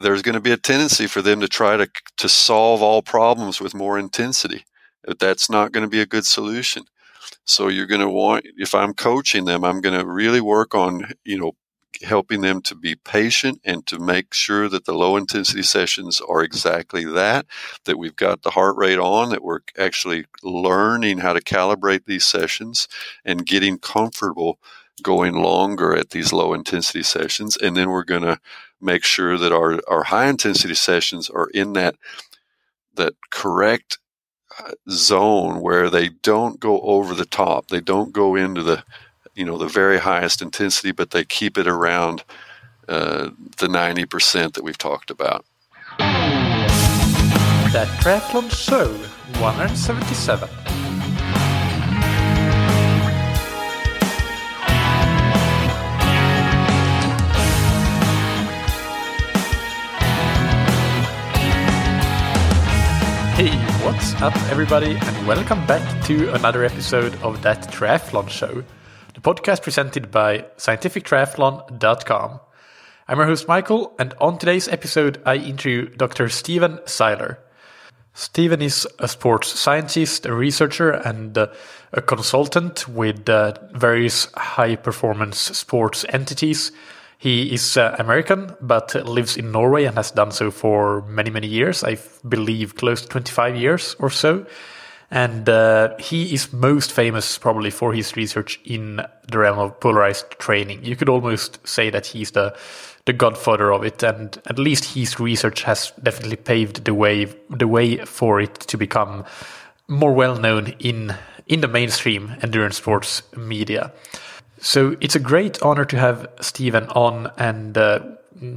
there's going to be a tendency for them to try to to solve all problems with more intensity. Uh, that's not going to be a good solution. So you're going to want if I'm coaching them, I'm going to really work on, you know, helping them to be patient and to make sure that the low intensity sessions are exactly that, that we've got the heart rate on, that we're actually learning how to calibrate these sessions and getting comfortable going longer at these low intensity sessions. And then we're going to make sure that our, our high intensity sessions are in that, that correct uh, zone where they don't go over the top. They don't go into the, you know, the very highest intensity, but they keep it around uh, the 90% that we've talked about. That Triathlon Show 177. Hey, what's up, everybody, and welcome back to another episode of That Triathlon Show, the podcast presented by scientifictriathlon.com. I'm your host, Michael, and on today's episode, I interview Dr. Stephen Seiler. Stephen is a sports scientist, a researcher, and uh, a consultant with uh, various high performance sports entities he is uh, American, but lives in Norway and has done so for many, many years. I believe close to 25 years or so. And uh, he is most famous probably for his research in the realm of polarized training. You could almost say that he's the the godfather of it, and at least his research has definitely paved the way the way for it to become more well known in in the mainstream endurance sports media. So it's a great honor to have Stephen on, and uh,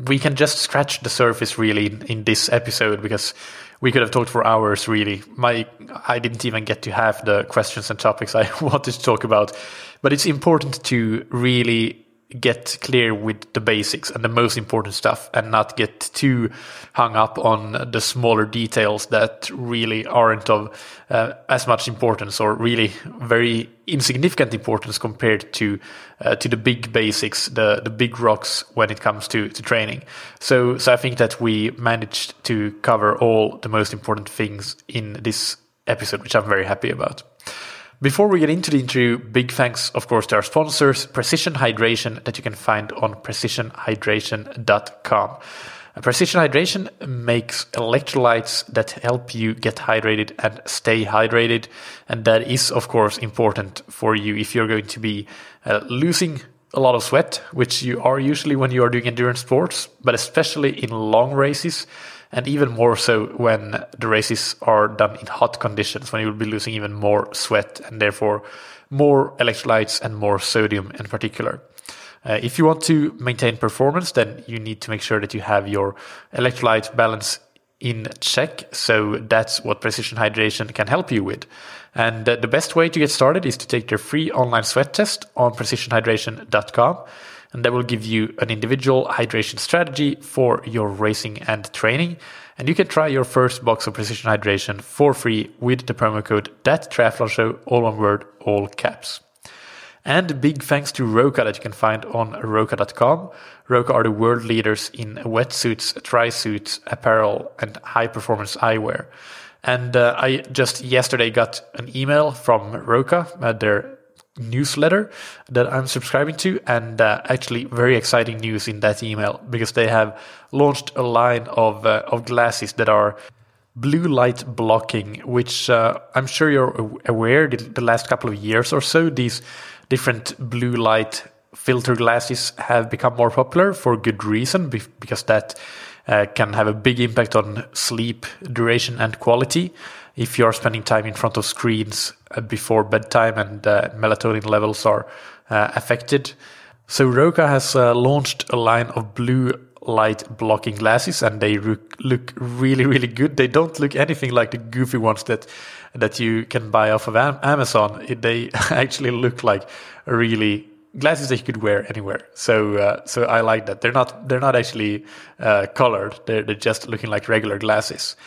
we can just scratch the surface really in, in, this episode because we could have talked for hours. Really, my I didn't even get to have the questions and topics I wanted to talk about, but it's important to really get clear with the basics and the most important stuff and not get too hung up on the smaller details that really aren't of uh, as much importance or really very insignificant importance compared to uh, to the big basics the the big rocks when it comes to to training. So so i think that we managed to cover all the most important things in this episode which i'm very happy about before we get into the interview, big thanks, of course, to our sponsors, Precision Hydration, that you can find on precisionhydration.com. Precision Hydration makes electrolytes that help you get hydrated and stay hydrated. And that is, of course, important for you if you're going to be uh, losing a lot of sweat, which you are usually when you are doing endurance sports, but especially in long races and even more so when the races are done in hot conditions, when you will be losing even more sweat and therefore more electrolytes and more sodium in particular. Uh, if you want to maintain performance, then you need to make sure that you have your electrolyte balance in check. So that's what precision hydration can help you with. And uh, the best way to get started is to take their free online sweat test on precisionhydration.com and that will give you an individual hydration strategy for your racing and training. And you can try your first box of precision hydration for free with the promo code that all one word, all caps. And big thanks to Roka that you can find on roka.com. Roka are the world leaders in wetsuits, tri suits, apparel, and high performance eyewear. And uh, I just yesterday got an email from Roka, uh, their newsletter that I'm subscribing to, and uh, actually very exciting news in that email because they have launched a line of uh, of glasses that are blue light blocking, which uh, I'm sure you're aware. The, last couple of years or so, these different blue light filter glasses have become more popular for good reason because that uh, can have a big impact on sleep duration and quality if you're spending time in front of screens uh, before bedtime and uh, melatonin levels are uh, affected. So Roka has uh, launched a line of blue light blocking glasses and they look really really good. They don't look anything like the goofy ones that that you can buy off of Amazon. They actually look like really glasses that you could wear anywhere. So uh, so I like that. They're not they're not actually uh, colored. They're they're just looking like regular glasses.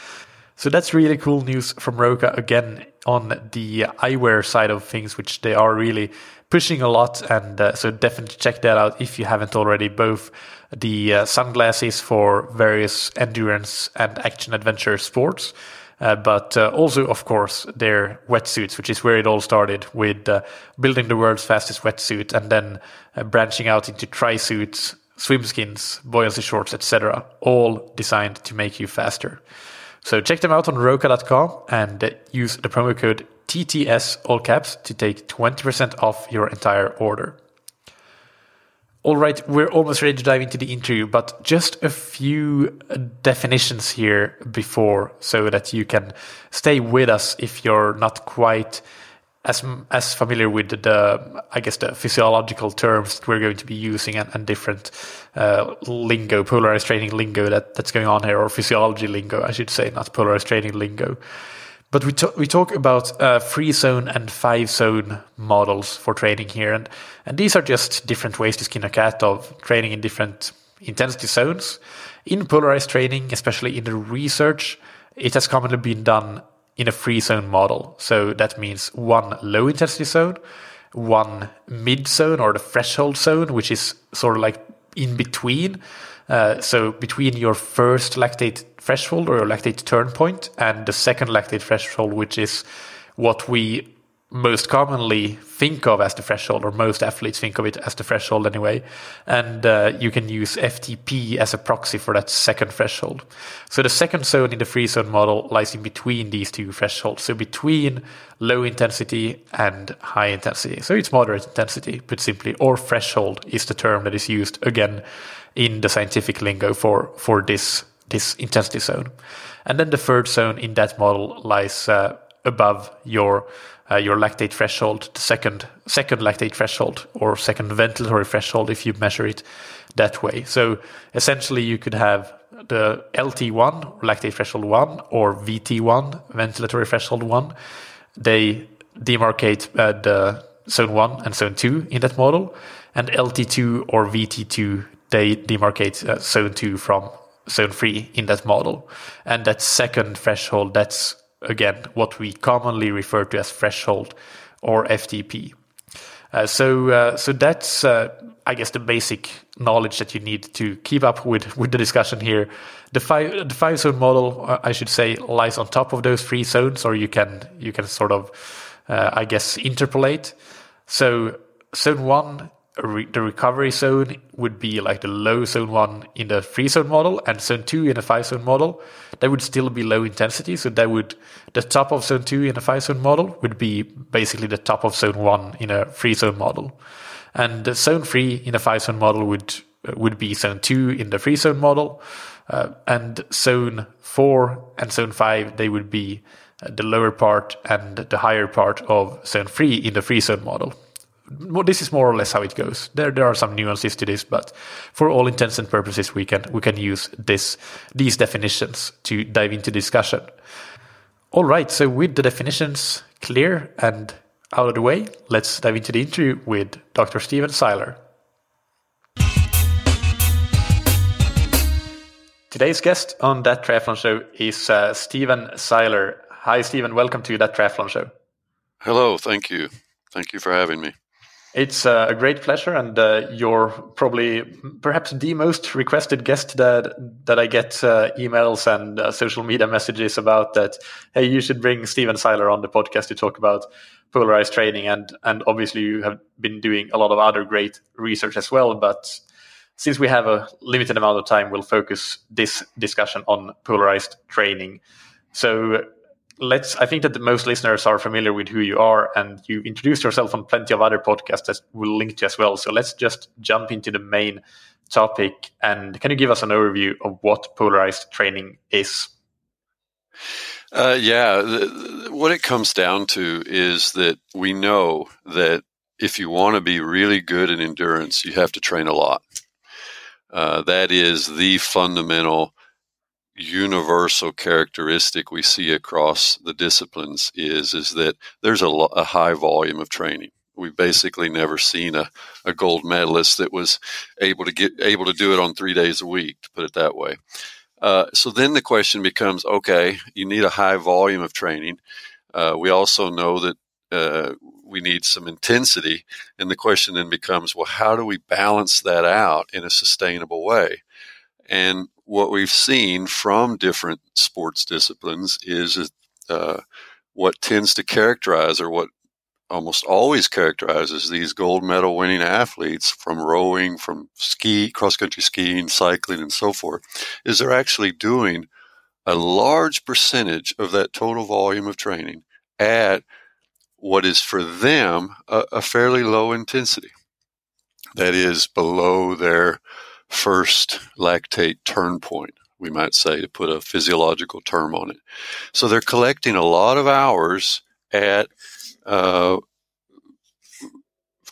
So that's really cool news from Roka again on the eyewear side of things, which they are really pushing a lot, and uh, so definitely check that out if you haven't already. Both the uh, sunglasses for various endurance and action adventure sports. Uh, but uh, also, of course, their wetsuits, which is where it all started with uh, building the world's fastest wetsuit and then uh, branching out into tri suits, swim skins, buoyancy shorts, etc., all designed to make you faster. So check them out on Roka.com and uh, use the promo code TTS all caps to take 20% off your entire order. All right, we're almost ready to dive into the interview, but just a few definitions here before so that you can stay with us if you're not quite as as familiar with the I guess the physiological terms that we're going to be using and, and different uh, lingo, polarized training lingo that, that's going on here, or physiology lingo, I should say, not polarized training lingo. But we we talk about uh, free zone and five zone models for training here, and and these are just different ways to skin a cat of training in different intensity zones. In polarized training, especially in the research, it has commonly been done in a free zone model. So that means one low intensity zone, one mid zone or the threshold zone, which is sort of like in between. Uh, so between your first lactate threshold or your lactate turn point and the second lactate threshold, which is what we most commonly think of as the threshold, or most athletes think of it as the threshold anyway. And uh, you can use FTP as a proxy for that second threshold. So the second zone in the free zone model lies in between these two thresholds. So between low intensity and high intensity. So it's moderate intensity, put simply, or threshold is the term that is used again in the scientific lingo for, for this this intensity zone. And then the third zone in that model lies uh, above your uh, your lactate threshold, the second second lactate threshold or second ventilatory threshold if you measure it that way. So essentially, you could have the LT1 lactate threshold one or VT1 ventilatory threshold one. They demarcate uh, the zone one and zone two in that model, and LT2 or VT2 they demarcate uh, zone two from zone three in that model. And that second threshold, that's again what we commonly refer to as threshold or FTP. Uh, so, uh, so that's, uh, I guess, the basic knowledge that you need to keep up with with the discussion here. The five, the five zone model, uh, I should say, lies on top of those three zones, or you can you can sort of, uh, I guess, interpolate. So, zone one re- the recovery zone would be like the low zone one in the free zone model and zone two in the five zone model. That would still be low intensity. So that would, the top of zone two in the five zone model would be basically the top of zone one in a free zone model. And the zone three in a five zone model would, would be zone two in the free zone model. Uh, and zone four and zone five, they would be uh, the lower part and the higher part of zone three in the free zone model this is more or less how it goes. There there are some nuances to this, but for all intents and purposes, we can we can use this these definitions to dive into discussion. All right, so with the definitions clear and out of the way, let's dive into the interview with Dr. Stephen Seiler. Today's guest on that triathlon show is uh, Stephen Seiler. Hi, Stephen. Welcome to that triathlon show. Hello. Thank you. Thank you for having me. It's uh, a great pleasure, and uh, you're probably perhaps the most requested guest that that I get uh, emails and uh, social media messages about. That hey, you should bring Stephen Seiler on the podcast to talk about polarized training, and and obviously you have been doing a lot of other great research as well. But since we have a limited amount of time, we'll focus this discussion on polarized training. So let's i think that most listeners are familiar with who you are and you introduced yourself on plenty of other podcasts that we'll link to as well. So let's just jump into the main topic and can you give us an overview of what polarized training is? Uh, yeah what it comes down to is that we know that if you want to be really good in endurance you have to train a lot. Uh, that is the fundamental universal characteristic we see across the disciplines is is that there's a, a high volume of training. We've basically never seen a, a gold medalist that was able to get able to do it on three days a week, to put it that way. Uh, so then the question becomes: Okay, you need a high volume of training. Uh, we also know that uh, we need some intensity. And the question then becomes, well, how do we balance that out in a sustainable way? And what we've seen from different sports disciplines is uh, what tends to characterize or what almost always characterizes these gold medal winning athletes from rowing, from ski, cross country skiing, cycling, and so forth, is they're actually doing a large percentage of that total volume of training at what is for them a, a fairly low intensity. That is below their first lactate turn point, we might say, to put a physiological term on it. So they're collecting a lot of hours at uh,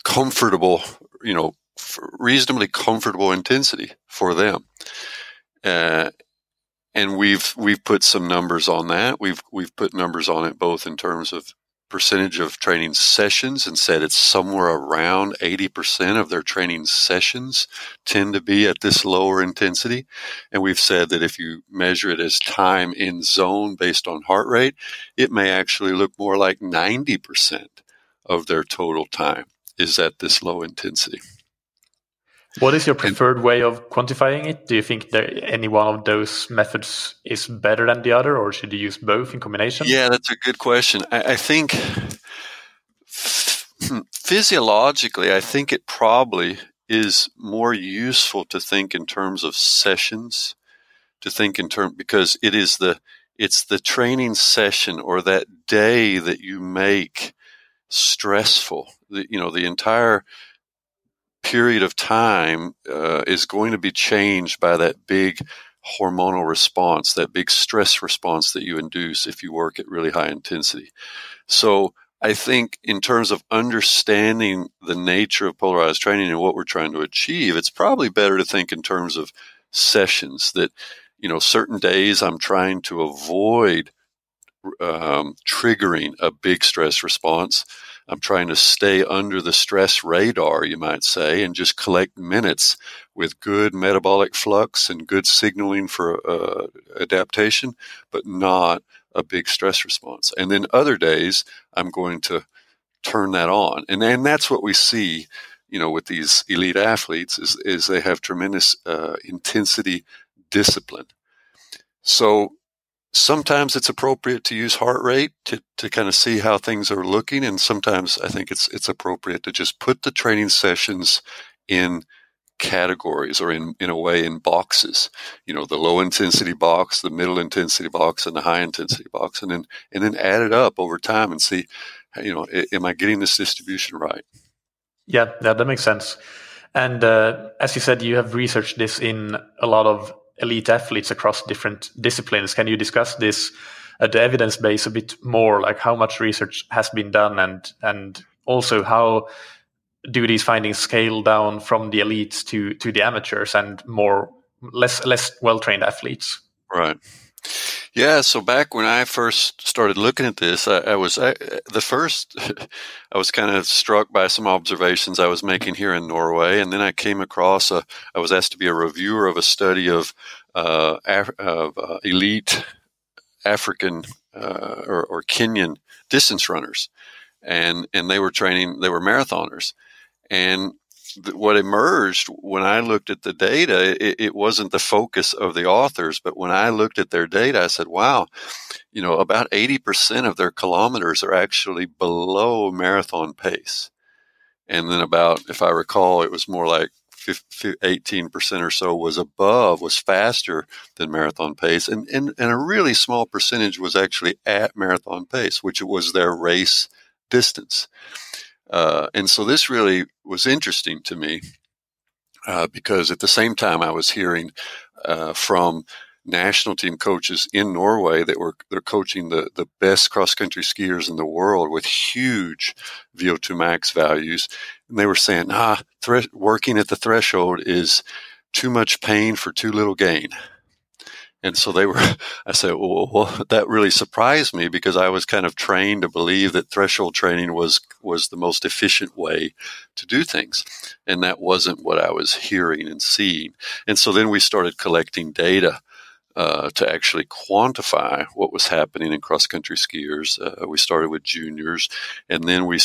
comfortable, you know, reasonably comfortable intensity for them. Uh, and we've we've put some numbers on that. We've we've put numbers on it both in terms of percentage of training sessions and said it's somewhere around 80% of their training sessions tend to be at this lower intensity. And we've said that if you measure it as time in zone based on heart rate, it may actually look more like 90% of their total time is at this low intensity. What is your preferred and, way of quantifying it? Do you think that any one of those methods is better than the other, or should you use both in combination? Yeah, that's a good question. I, I think hmm, physiologically, I think it probably is more useful to think in terms of sessions, to think in terms because it is the it's the training session or that day that you make stressful. The, you know, the entire period of time uh, is going to be changed by that big hormonal response, that big stress response that you induce if you work at really high intensity. So I think in terms of understanding the nature of polarized training and what we're trying to achieve, it's probably better to think in terms of sessions that, you know, certain days I'm trying to avoid um, triggering a big stress response. I'm trying to stay under the stress radar, you might say, and just collect minutes with good metabolic flux and good signaling for uh, adaptation, but not a big stress response. And then other days, I'm going to turn that on. And, and that's what we see, you know, with these elite athletes is, is they have tremendous uh, intensity discipline. So sometimes it's appropriate to use heart rate to, to kind of see how things are looking and sometimes i think it's it's appropriate to just put the training sessions in categories or in, in a way in boxes. You know the low intensity box the middle intensity box and the high intensity box and then and then add it up over time and see you know am i getting this distribution right? Yeah yeah that makes sense. And uh, as you said you have researched this in a lot of elite athletes across different disciplines. Can you discuss this, uh, the evidence base a bit more, like how much research has been done and, and also how do these findings scale down from the elites to, to the amateurs and more, less, less well-trained athletes? Right. Yeah, so back when I first started looking at this, I, I was I, the first. I was kind of struck by some observations I was making here in Norway, and then I came across a. I was asked to be a reviewer of a study of uh, Af- of uh, elite African uh, or, or Kenyan distance runners, and and they were training. They were marathoners, and what emerged when I looked at the data, it, it, wasn't the focus of the authors, but when I looked at their data, I said, wow, you know, about 80% of their kilometers are actually below marathon pace. And then about, if I recall, it was more like 18% or so was above, was faster than marathon pace. And, and, and a really small percentage was actually at marathon pace, which was their race distance. Uh, and so this really was interesting to me uh, because at the same time I was hearing uh, from national team coaches in Norway that were they're coaching the, the best cross country skiers in the world with huge VO2 max values. And they were saying, ah, thre- working at the threshold is too much pain for too little gain. And so they were, I said, well, well, that really surprised me because I was kind of trained to believe that threshold training was, was the most efficient way to do things. And that wasn't what I was hearing and seeing. And so then we started collecting data uh, to actually quantify what was happening in cross country skiers. Uh, we started with juniors, and then we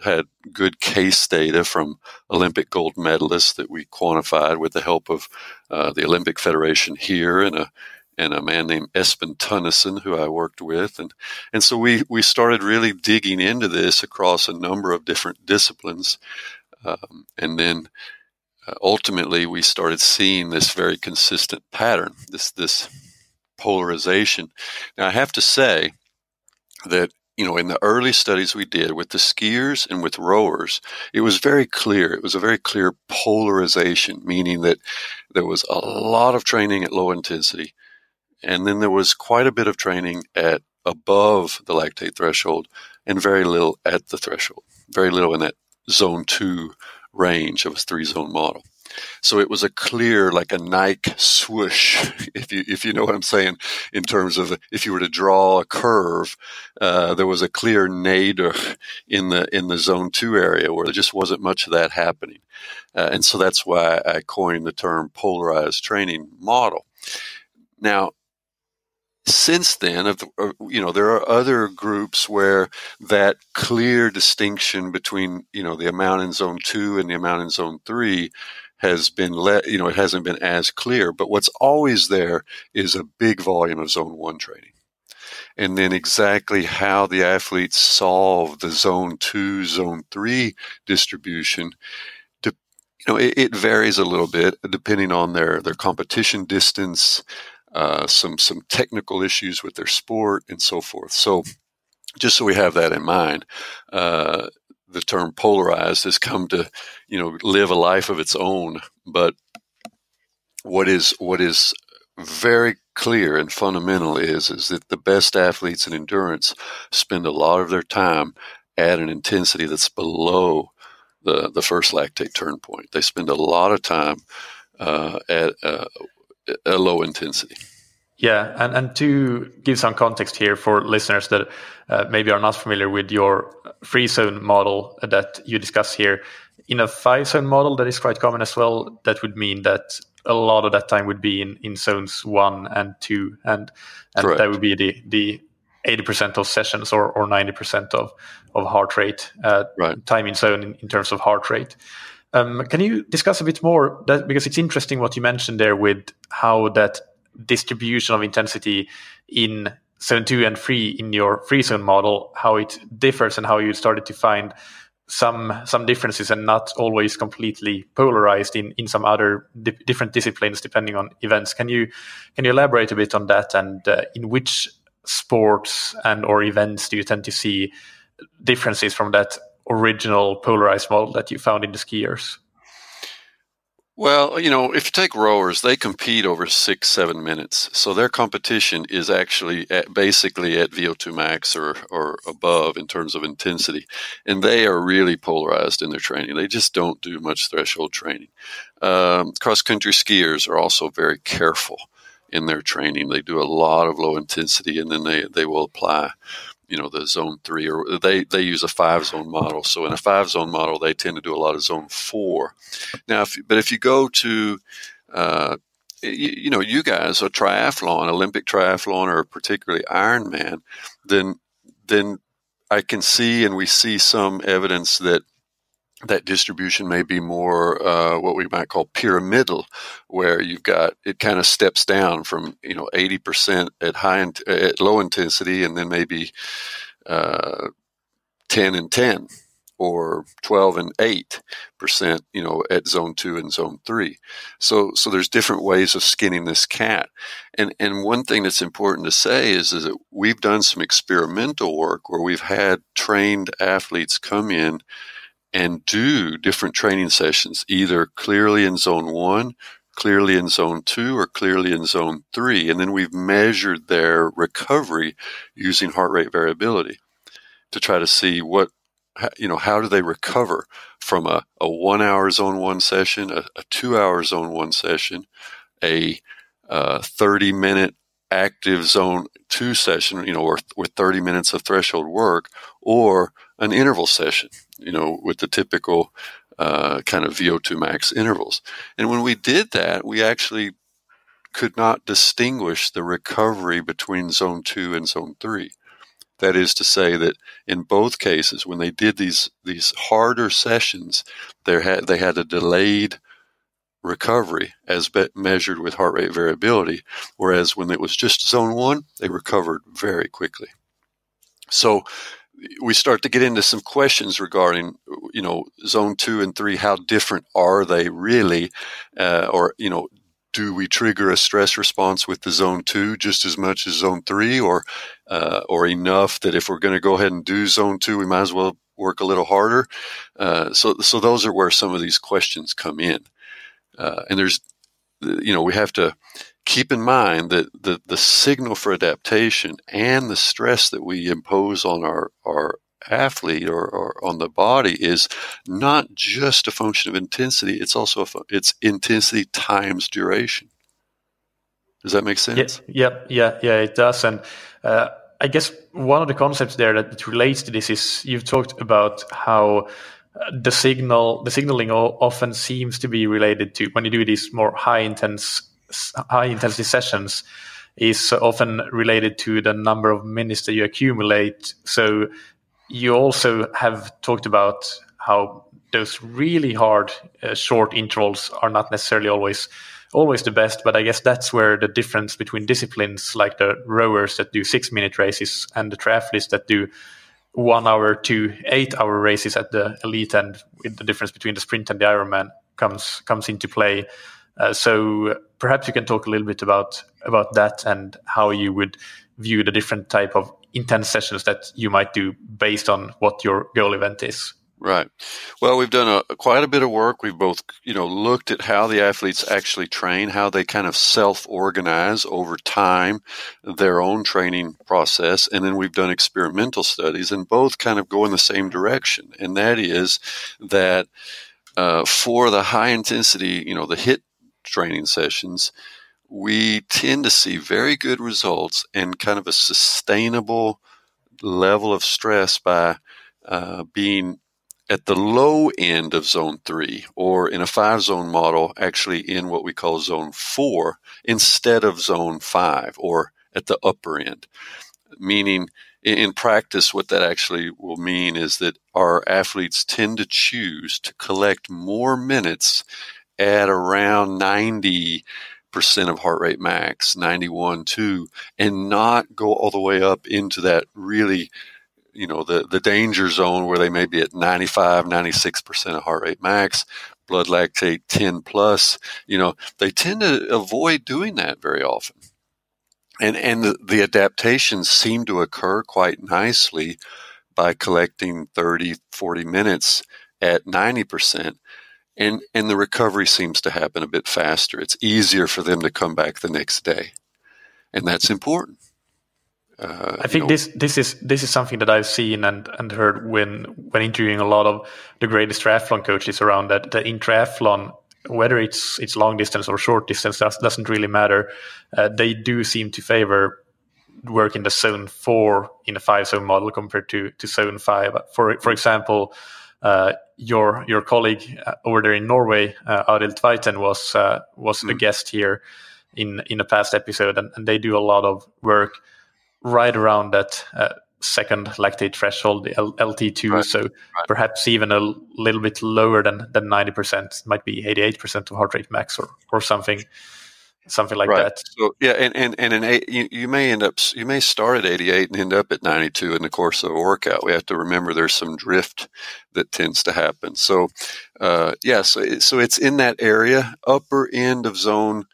had good case data from Olympic gold medalists that we quantified with the help of uh, the Olympic Federation here and a and a man named Espen Tønnesen, who I worked with, and and so we we started really digging into this across a number of different disciplines, um, and then uh, ultimately we started seeing this very consistent pattern, this this polarization. Now I have to say that you know in the early studies we did with the skiers and with rowers, it was very clear. It was a very clear polarization, meaning that there was a lot of training at low intensity, and then there was quite a bit of training at above the lactate threshold, and very little at the threshold. Very little in that zone two range of a three zone model. So it was a clear, like a Nike swoosh, if you if you know what I'm saying, in terms of if you were to draw a curve, uh, there was a clear nadir in the in the zone two area where there just wasn't much of that happening, uh, and so that's why I coined the term polarized training model. Now, since then, of you know, there are other groups where that clear distinction between you know the amount in zone two and the amount in zone three has been let you know it hasn't been as clear. But what's always there is a big volume of zone one training, and then exactly how the athletes solve the zone two, zone three distribution you know, it, it, varies a little bit depending on their their competition distance, uh, some some technical issues with their sport and so forth. So, just so we have that in mind, uh, the term polarized has come to you know live a life of its own. But what is what is very clear and fundamental is is that the best athletes in endurance spend a lot of their time at an intensity that's below the the first lactate turn point. They spend a lot of time uh, at uh, a low intensity. Yeah, and, and to give some context here for listeners that uh, maybe are not familiar with your free zone model that you discuss here, in a five zone model that is quite common as well, that would mean that a lot of that time would be in, in zones one and two, and and that would be the the eighty percent of sessions or or ninety percent of of heart rate uh, right. time in zone in, in terms of heart rate. Um, can you discuss a bit more that because it's interesting what you mentioned there with how that distribution of intensity in zone two and three in your free zone model, how it differs and how you started to find some some differences and not always completely polarized in in some other di- different disciplines depending on events. Can you can you elaborate a bit on that and uh, in which sports and or events do you tend to see differences from that original polarized model that you found in the skiers? Well, you know, if you take rowers, they compete over six, seven minutes. So their competition is actually at basically at VO2 max or, or above in terms of intensity. And they are really polarized in their training. They just don't do much threshold training. Um, Cross country skiers are also very careful in their training. They do a lot of low intensity and then they, they will apply you know the zone three or they they use a five zone model. So in a five zone model they tend to do a lot of zone four. Now if, but if you go to uh, you, you, know you guys a triathlon olympic triathlon or particularly ironman then then i can see and we see some evidence that that distribution may be more uh, what we might call pyramidal, where you've got it kind of steps down from you know eighty percent at high in, at low intensity, and then maybe uh, ten and ten, or twelve and eight percent, you know, at zone two and zone three. So so there's different ways of skinning this cat, and and one thing that's important to say is is that we've done some experimental work where we've had trained athletes come in and do different training sessions, either clearly in zone one, clearly in zone two, or clearly in zone three. And then we've measured their recovery using heart rate variability to try to see what, you know, how do they recover from a, a one hour zone one session, a, a two hour zone one session, a uh, 30 minute active zone two session, you know, or, or 30 minutes of threshold work, or an interval session, you know, with the typical uh, kind of VO2 max intervals. And when we did that, we actually could not distinguish the recovery between zone two and zone three. That is to say that in both cases, when they did these these harder sessions, they had they had a delayed recovery as measured with heart rate variability, whereas when it was just zone one, they recovered very quickly. So we start to get into some questions regarding, you know, zone two and three. How different are they really? Uh, or, you know, do we trigger a stress response with the zone two just as much as zone three, or uh, or enough that if we're going to go ahead and do zone two, we might as well work a little harder? Uh, so, so those are where some of these questions come in, uh, and there's, you know, we have to keep in mind that the, the signal for adaptation and the stress that we impose on our, our athlete or, or on the body is not just a function of intensity, it's also a, it's intensity times duration. Does that make sense? Yeah, yeah, yeah, it does. And uh, I guess one of the concepts there that relates to this is you've talked about how uh, the signal, the signaling often seems to be related to when you do these more high intense high intensity sessions is often related to the number of minutes that you accumulate. So you also have talked about how those really hard uh, short intervals are not necessarily always always the best but i guess that's where the difference between disciplines like the rowers that do 6 minute races and the triathletes that do 1 hour to 8 hour races at the elite end the difference between the sprint and the ironman comes comes into play uh, so perhaps you can talk a little bit about about that and how you would view the different type of intense sessions that you might do based on what your goal event is. Right. Well, we've done a, quite a bit of work. We've both, you know, looked at how the athletes actually train, how they kind of self-organize over time their own training process, and then we've done experimental studies, and both kind of go in the same direction. And that is that uh, for the high intensity, you know, the HIIT training sessions, we tend to see very good results and kind of a sustainable level of stress by uh, being at the low end of zone three, or in a five zone model, actually in what we call zone four instead of zone five, or at the upper end. Meaning, in practice, what that actually will mean is that our athletes tend to choose to collect more minutes at around 90 percent of heart rate max, 91 2, and not go all the way up into that really, you know, the, the danger zone where they may be at 95, 96% of heart rate max, blood lactate 10 plus. You know, they tend to avoid doing that very often. And, and the, the adaptations seem to occur quite nicely by collecting 30, 40 minutes at 90% and and the recovery seems to happen a bit faster. It's easier for them to come back the next day, and that's important. Uh, I think know. this this is this is something that I've seen and, and heard when when interviewing a lot of the greatest triathlon coaches around that that in triathlon whether it's it's long distance or short distance doesn't really matter. Uh, they do seem to favor work in the zone four in a five zone model compared to to zone five. For for example, uh, your your colleague uh, over there in Norway, uh, Arild Tveiten, was uh, was mm. a guest here in in a past episode, and, and, they do a lot of work right around that uh, second lactate threshold, the LT2. Right. So right. perhaps even a little bit lower than than ninety percent, might be eighty eight percent of heart rate max or or something something like right. that. So yeah, and and and an eight, you, you may end up you may start at 88 and end up at 92 in the course of a workout. We have to remember there's some drift that tends to happen. So uh, yeah, so so it's in that area, upper end of zone.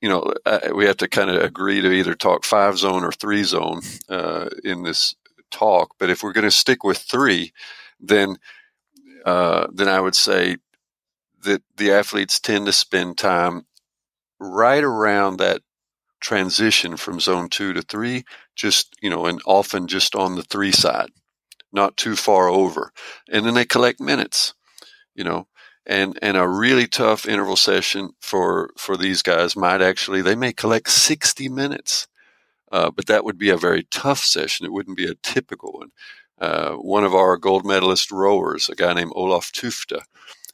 You know, uh, we have to kind of agree to either talk five zone or three zone uh, in this talk. But if we're going to stick with three, then uh, then I would say that the athletes tend to spend time right around that transition from zone two to three, just, you know, and often just on the three side, not too far over. And then they collect minutes, you know, and, and a really tough interval session for, for these guys might actually, they may collect 60 minutes. Uh, but that would be a very tough session. It wouldn't be a typical one. Uh, one of our gold medalist rowers, a guy named Olaf Tufte,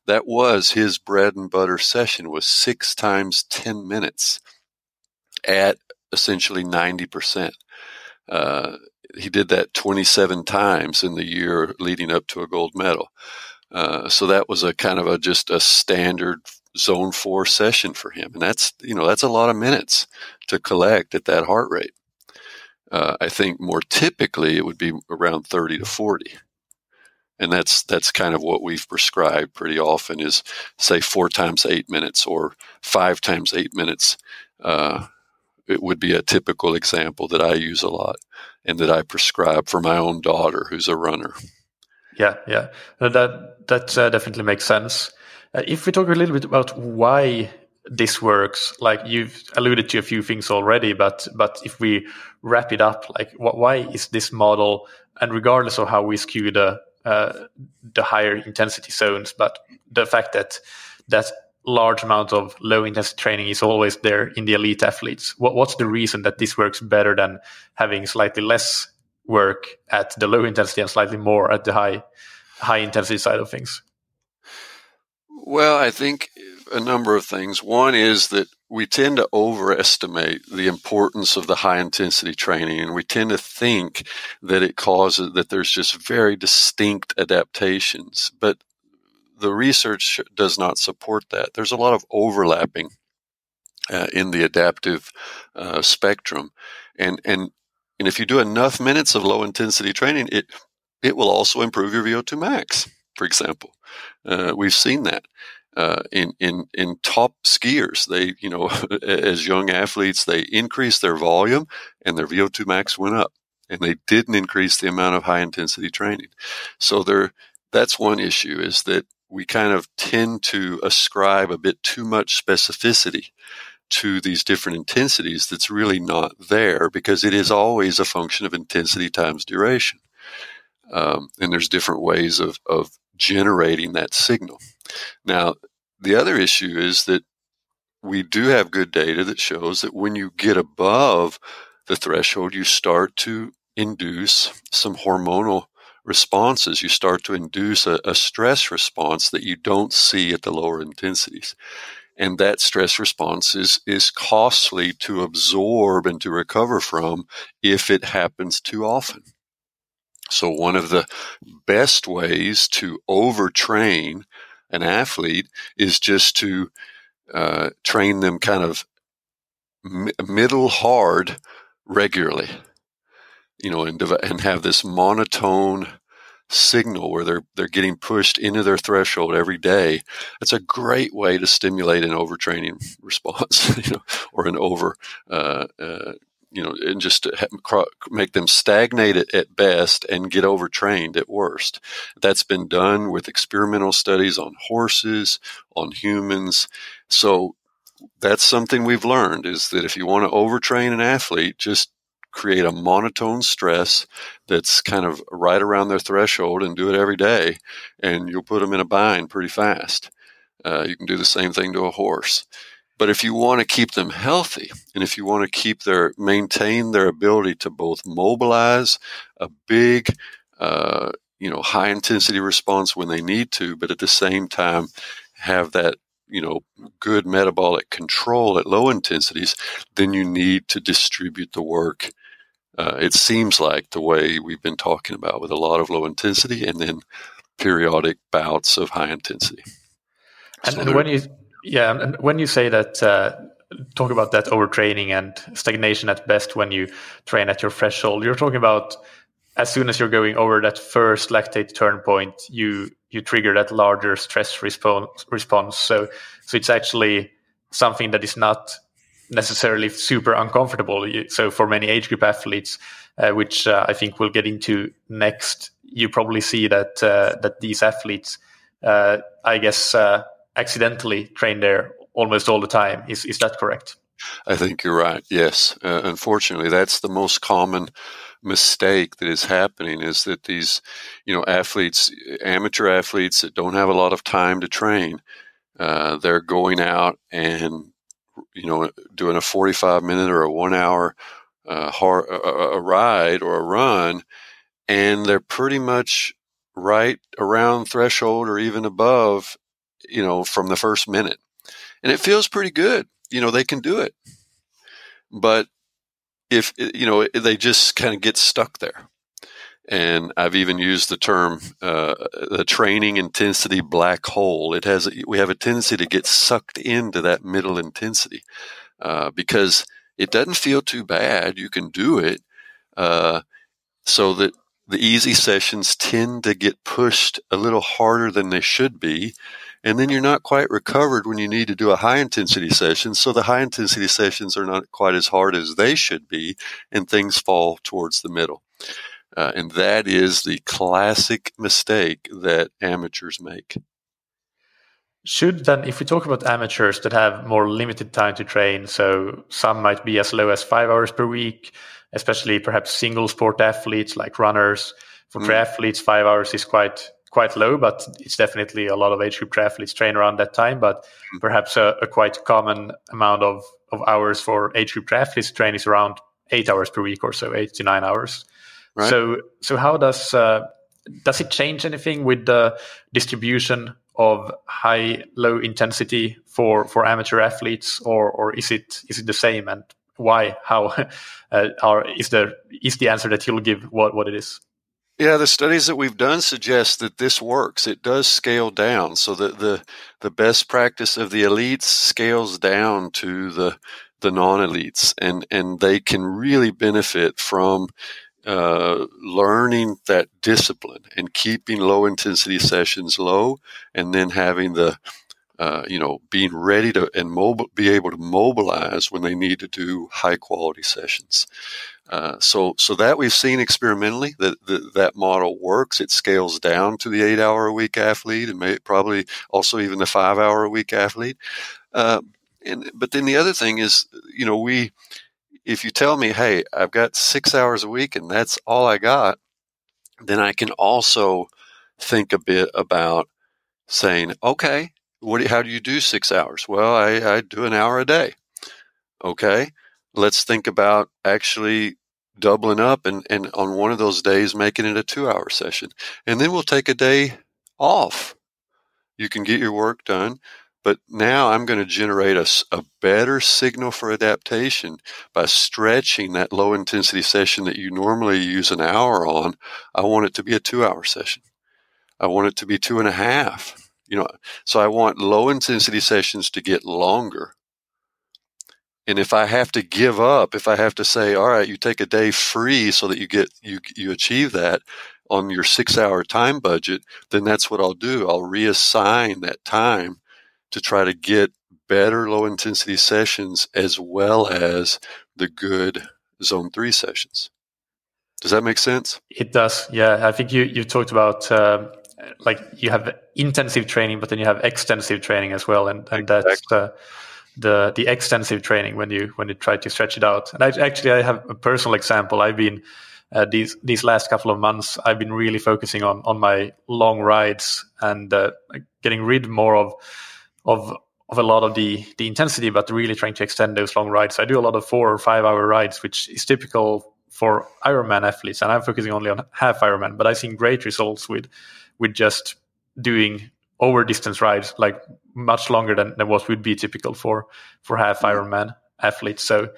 that was his bread and butter session was six times 10 minutes at essentially 90%. Uh, he did that 27 times in the year leading up to a gold medal. Uh, so that was a kind of a just a standard zone four session for him, and that's you know that's a lot of minutes to collect at that heart rate. Uh, I think more typically it would be around 30 to 40 and that's that's kind of what we've prescribed pretty often is say four times eight minutes or five times eight minutes uh, it would be a typical example that I use a lot and that I prescribe for my own daughter who's a runner. Yeah, yeah, that that uh, definitely makes sense. Uh, if we talk a little bit about why this works, like you've alluded to a few things already, but but if we wrap it up, like wh- why is this model, and regardless of how we skew the uh, the higher intensity zones, but the fact that that large amount of low intensity training is always there in the elite athletes. What, what's the reason that this works better than having slightly less work at the low intensity and slightly more at the high high intensity side of things? Well, I think a number of things. One is that we tend to overestimate the importance of the high intensity training, and we tend to think that it causes that there's just very distinct adaptations. But the research does not support that. There's a lot of overlapping uh, in the adaptive uh, spectrum, and and and if you do enough minutes of low intensity training, it it will also improve your VO2 max. For example, uh, we've seen that. Uh, in in in top skiers. They you know as young athletes they increased their volume and their VO2 max went up, and they didn't increase the amount of high intensity training. So there that's one issue is that we kind of tend to ascribe a bit too much specificity to these different intensities that's really not there because it is always a function of intensity times duration. Um, and there's different ways of, of generating that signal. Now, the other issue is that we do have good data that shows that when you get above the threshold, you start to induce some hormonal responses, you start to induce a, a, stress response that you don't see at the lower intensities. And that stress response is, is costly to absorb and to recover from if it happens too often. So, one of the best ways to overtrain an athlete is just to uh, train them kind of middle hard regularly you know, and, and have this monotone signal where they're they're getting pushed into their threshold every day. That's a great way to stimulate an overtraining response, you know, or an over, uh, uh, you know, and just make them stagnate at best and get overtrained at worst. That's been done with experimental studies on horses, on humans. So that's something we've learned is that if you want to overtrain an athlete, just create a monotone stress that's kind of right around their threshold and do it every day, and you'll put them in a bind pretty fast. Uh, you can do the same thing to a horse. But if you want to keep them healthy, and if you want to keep their maintain their ability to both mobilize a big, uh, you know, high intensity response when they need to, but at the same time have that you know good metabolic control at low intensities, then you need to distribute the work uh, it seems like the way we've been talking about with a lot of low intensity and then periodic bouts of high intensity. And, so and when you yeah, and when you say that, uh, talk about that overtraining and stagnation at best when you train at your threshold, you're talking about as soon as you're going over that first lactate turn point, you you trigger that larger stress response response. So so it's actually something that is not necessarily super uncomfortable. So for many age group athletes, uh, which uh, I think we'll get into next, you probably see that uh, that these athletes, uh, I guess, uh, accidentally train there almost all the time. Is is that correct? I think you're right. Yes, uh, unfortunately, that's the most common mistake that is happening is that these, you know, athletes, amateur athletes that don't have a lot of time to train, they're going out and you know, doing a 45 minute or a one hour uh, hard, a ride or a run, and they're pretty much right around threshold or even above you know, from the first minute. And it feels pretty good. You know, they can do it. But if, you know, they just kind of get stuck there. And I've even used the term uh, the training intensity black hole. It has we have a tendency to get sucked into that middle intensity uh, because it doesn't feel too bad. You can do it, uh, so that the easy sessions tend to get pushed a little harder than they should be. And then you're not quite recovered when you need to do a high intensity session. So the high intensity sessions are not quite as hard as they should be, and things fall towards the middle. Uh, and that is the classic mistake that amateurs make. Should then, if we talk about amateurs that have more limited time to train, so some might be as low as five hours per week, especially perhaps single sport athletes like runners. For mm. triathletes, five hours is quite quite low, but it's definitely a lot of age group triathletes train around that time. But mm. perhaps a, a, quite common amount of, of hours for age group triathletes train is around eight hours per week or so, eight to nine hours. Right. So so how does uh, does it change anything with the distribution of high low intensity for for amateur athletes or or is it is it the same and why how uh, are is there is the answer that you'll give what what it is yeah the studies that we've done suggest that this works it does scale down so that the the best practice of the elites scales down to the the non-elites and and they can really benefit from uh, learning that discipline and keeping low intensity sessions low, and then having the uh, you know being ready to and mobile, be able to mobilize when they need to do high quality sessions. Uh, so, so that we've seen experimentally that, that that model works. It scales down to the eight hour a week athlete, and may, probably also even the five hour a week athlete. Uh, and but then the other thing is, you know, we if you tell me, hey, I've got six hours a week and that's all I got, then I can also think a bit about saying, okay, what, how do you do six hours? Well, I, I do an hour a day. Okay, let's think about actually doubling up and, and on one of those days making it a two hour session. And then we'll take a day off. You can get your work done. But now I'm going to generate a, a, better signal for adaptation by stretching that low intensity session that you normally use an hour on. I want it to be a two hour session. I want it to be two and a half. You know, so I want low intensity sessions to get longer. And if I have to give up, if I have to say, all right, you take a day free so that you get, you, you achieve that on your six hour time budget, then that's what I'll do. I'll reassign that time to try to get better low intensity sessions as well as the good zone three sessions. Does that make sense? It does. Yeah, I think you you talked about uh, like you have intensive training, but then you have extensive training as well, and, and exactly. that's uh, the the extensive training when you when you try to stretch it out. And I, actually, I have a personal example. I've been uh, these these last couple of months, I've been really focusing on on my long rides and uh, getting rid more of of of a lot of the the intensity, but really trying to extend those long rides. I do a lot of four or five hour rides, which is typical for Ironman athletes, and I'm focusing only on half Ironman. But I've seen great results with with just doing over distance rides, like much longer than, than what would be typical for for half mm-hmm. Ironman athletes. So.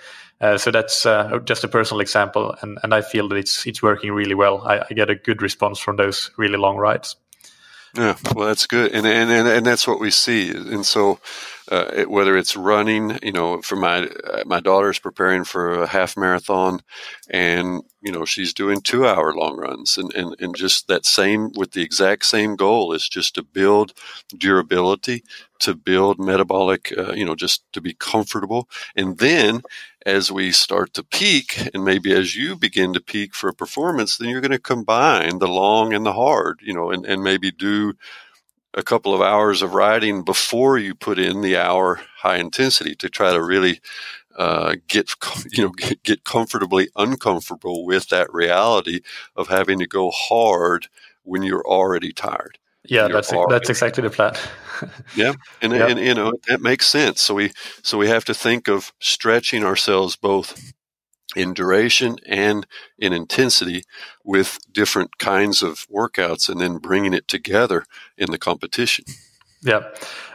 Uh, so that's uh, just a personal example, and, and I feel that it's it's working really well. I, I get a good response from those really long rides. Yeah, well, that's good, and and and, and that's what we see. And so, uh, it, whether it's running, you know, for my uh, my daughter's preparing for a half marathon, and you know she's doing two hour long runs, and, and and just that same with the exact same goal is just to build durability, to build metabolic, uh, you know, just to be comfortable, and then as we start to peak, and maybe as you begin to peak for a performance, then you're going to combine the long and the hard, you know, and, and maybe do a couple of hours of riding before you put in the hour high intensity to try to really uh, get you know get, get comfortably uncomfortable with that reality of having to go hard when you're already tired. Yeah, that's that's exactly the plan. yeah, and, yep. and you know that makes sense. So we so we have to think of stretching ourselves both in duration and in intensity with different kinds of workouts, and then bringing it together in the competition. Yeah.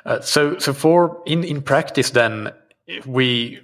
Uh, so so for in in practice, then we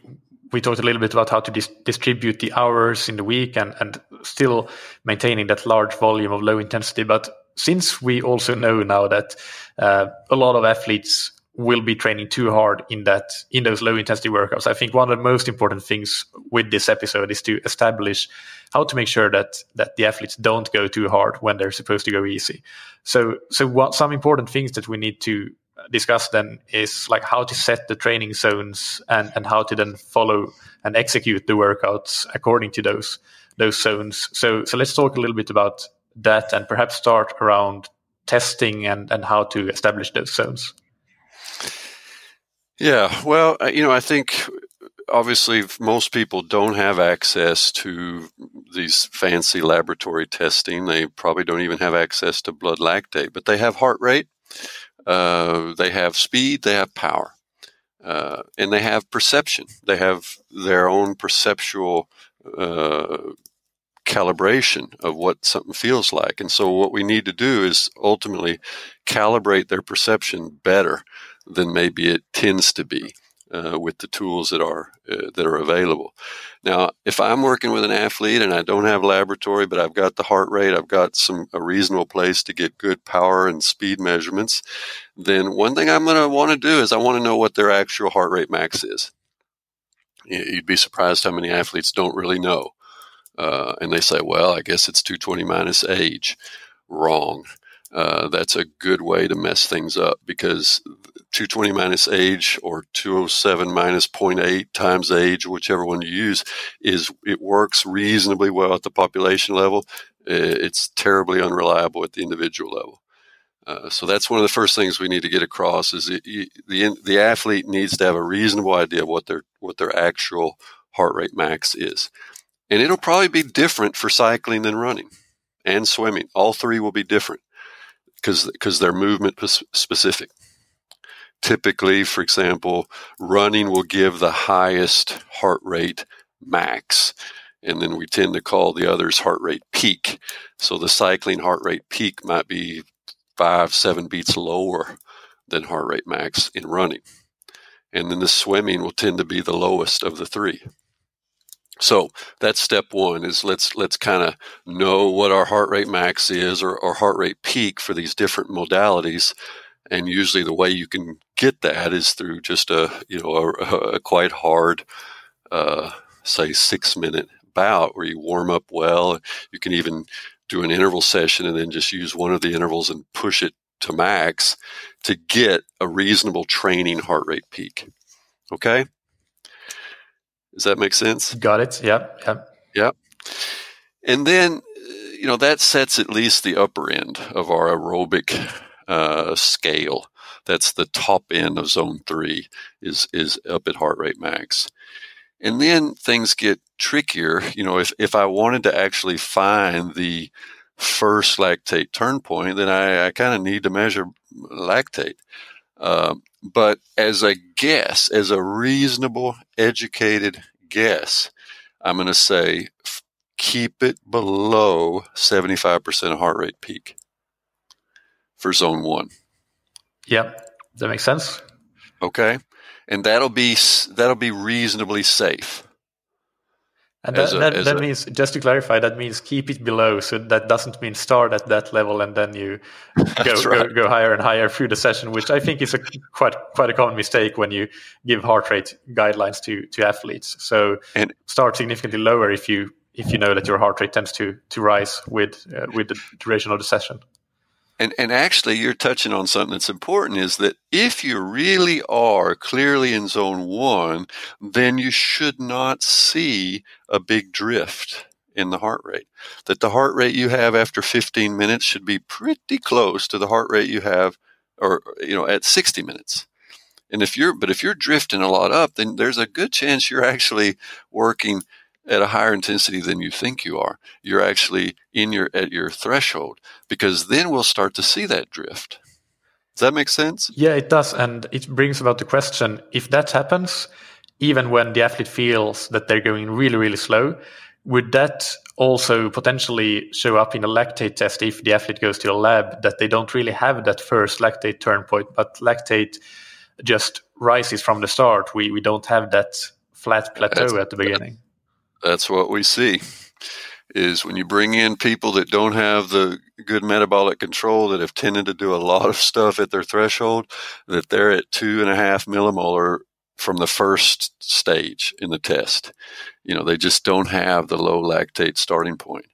we talked a little bit about how to dis- distribute the hours in the week and and still maintaining that large volume of low intensity. But since we also know now that uh, a lot of athletes will be training too hard in that in those low intensity workouts. I think one of the most important things with this episode is to establish how to make sure that that the athletes don't go too hard when they're supposed to go easy. So so what some important things that we need to discuss then is like how to set the training zones and and how to then follow and execute the workouts according to those those zones. So so let's talk a little bit about that and perhaps start around testing and and how to establish those zones. Yeah, well, you know, I think obviously most people don't have access to these fancy laboratory testing. They probably don't even have access to blood lactate, but they have heart rate, uh, they have speed, they have power, uh, and they have perception. They have their own perceptual uh, calibration of what something feels like. And so, what we need to do is ultimately calibrate their perception better than maybe it tends to be uh, with the tools that are uh, that are available. Now, if I'm working with an athlete and I don't have a laboratory, but I've got the heart rate, I've got some a reasonable place to get good power and speed measurements, then one thing I'm going to want to do is I want to know what their actual heart rate max is. You'd be surprised how many athletes don't really know. Uh, and they say, well, I guess it's 220 minus age. Wrong. Uh, that's a good way to mess things up because 220 minus age or 207 minus 0.8 times age, whichever one you use, is it works reasonably well at the population level. It's terribly unreliable at the individual level. Uh, so that's one of the first things we need to get across is the, the the athlete needs to have a reasonable idea of what their what their actual heart rate max is, and it'll probably be different for cycling than running and swimming. All three will be different because they're movement specific typically, for example, running will give the highest heart rate max. And then we tend to call the others heart rate peak. So the cycling heart rate peak might be five, seven beats lower than heart rate max in running. And then the swimming will tend to be the lowest of the three. So that's step one is let's let's kind of know what our heart rate max is or, or heart rate peak for these different modalities. And usually the way you can get that is through just a you know a, a quite hard uh, say six minute bout where you warm up well. You can even do an interval session and then just use one of the intervals and push it to max to get a reasonable training heart rate peak. Okay does that make sense got it yep yep yep and then you know that sets at least the upper end of our aerobic uh, scale. That's the top end of zone three is is up at heart rate max. And then things get trickier. You know, if, if I wanted to actually find the first lactate turn point, then I, I kind of need to measure lactate. Uh, but as a guess, as a reasonable, educated guess, I'm going to say f- keep it below 75% of heart rate peak for zone one. Yep, that makes sense. Okay, and that'll be that'll be reasonably safe. And that, a, that, that a, means, just to clarify, that means keep it below. So that doesn't mean start at that level and then you go, right. go, go, higher and higher through the session, which I think is a quite quite a common mistake when you give heart rate guidelines to to athletes. So and, start significantly lower if you if you know that your heart rate tends to to rise with uh, with the duration of the session. And, and actually, you're touching on something that's important is that if you really are clearly in zone one, then you should not see a big drift in the heart rate. That the heart rate you have after 15 minutes should be pretty close to the heart rate you have, or, you know, at 60 minutes. And if you're, but if you're drifting a lot up, then there's a good chance you're actually working at a higher intensity than you think you are. You're actually in your at your threshold because then we'll start to see that drift. Does that make sense? Yeah, it does, and it brings about the question: if that happens, even when the athlete feels that they're going really, really slow, would that also potentially show up in a lactate test if the athlete goes to a lab that they don't really have that first lactate turn point, but lactate just rises from the start? We we don't have that flat plateau that's, at the beginning. That's what we see. Is when you bring in people that don't have the good metabolic control that have tended to do a lot of stuff at their threshold, that they're at two and a half millimolar from the first stage in the test. You know, they just don't have the low lactate starting point.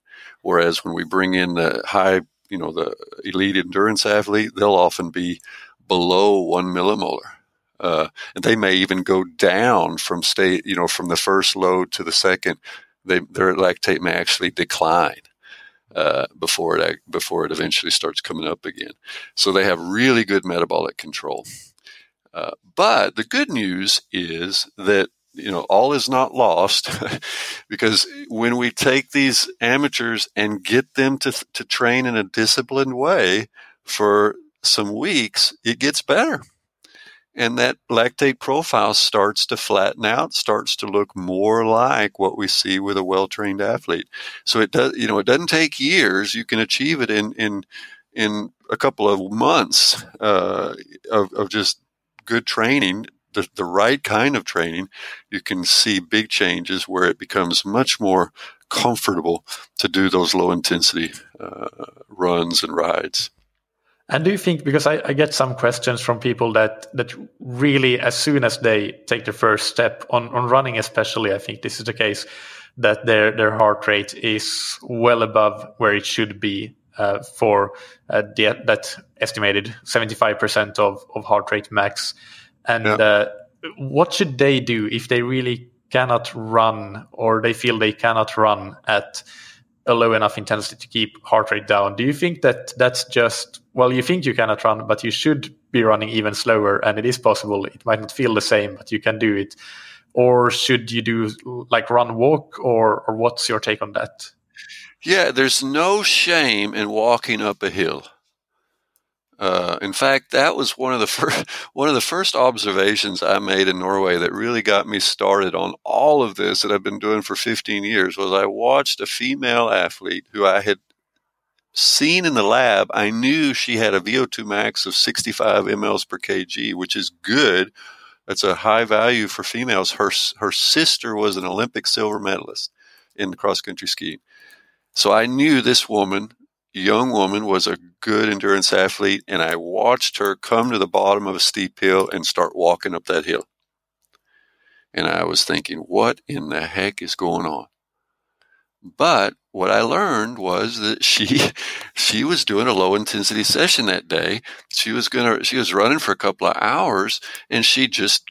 Whereas when we bring in the high, you know, the elite endurance athlete, they'll often be below one millimolar. Uh, and they may even go down from state, you know, from the first load to the second. They, their lactate may actually decline. Uh, before it before it eventually starts coming up again. So they have really good metabolic control. Uh, but the good news is that you know all is not lost because when we take these amateurs and get them to to train in a disciplined way for some weeks, it gets better. And that lactate profile starts to flatten out, starts to look more like what we see with a well-trained athlete. So it does, you know, it doesn't take years. You can achieve it in in in a couple of months uh, of, of just good training, the, the right kind of training, you can see big changes where it becomes much more comfortable to do those low intensity uh, runs and rides. And do you think because I, I, get some questions from people that that really as soon as they take the first step on, on running especially I think this is the case that their their heart rate is well above where it should be uh, for uh, the, that estimated 75% of, of heart rate max. And yeah. uh, what should they do if they really cannot run or they feel they cannot run at a low enough intensity to keep heart rate down? Do you think that that's just, well, you think you cannot run, but you should be running even slower and it is possible? It might not feel the same, but you can do it. Or should you do like run walk or, or what's your take on that? Yeah, there's no shame in walking up a hill. Uh, in fact, that was one of the first one of the first observations I made in Norway that really got me started on all of this that I've been doing for 15 years. Was I watched a female athlete who I had seen in the lab. I knew she had a VO2 max of 65 mLs per kg, which is good. That's a high value for females. Her her sister was an Olympic silver medalist in cross country skiing. So I knew this woman, young woman, was a good endurance athlete, and I watched her come to the bottom of a steep hill and start walking up that hill. And I was thinking, what in the heck is going on? But what I learned was that she she was doing a low intensity session that day. She was gonna she was running for a couple of hours and she just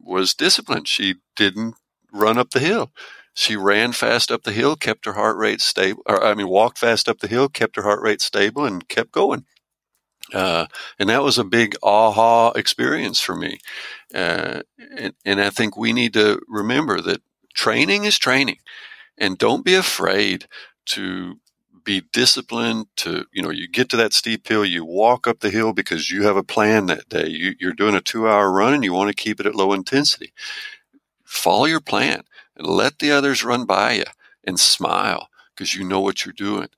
was disciplined. She didn't run up the hill. She ran fast up the hill, kept her heart rate stable, or I mean, walked fast up the hill, kept her heart rate stable, and kept going. Uh, and that was a big aha experience for me. Uh, and, and I think we need to remember that training is training, and don't be afraid to be disciplined to you know you get to that steep hill you walk up the hill because you have a plan that day you, are doing a two hour run and you want to keep it at low intensity follow your plan and let the others run by you and smile because you know what you're doing.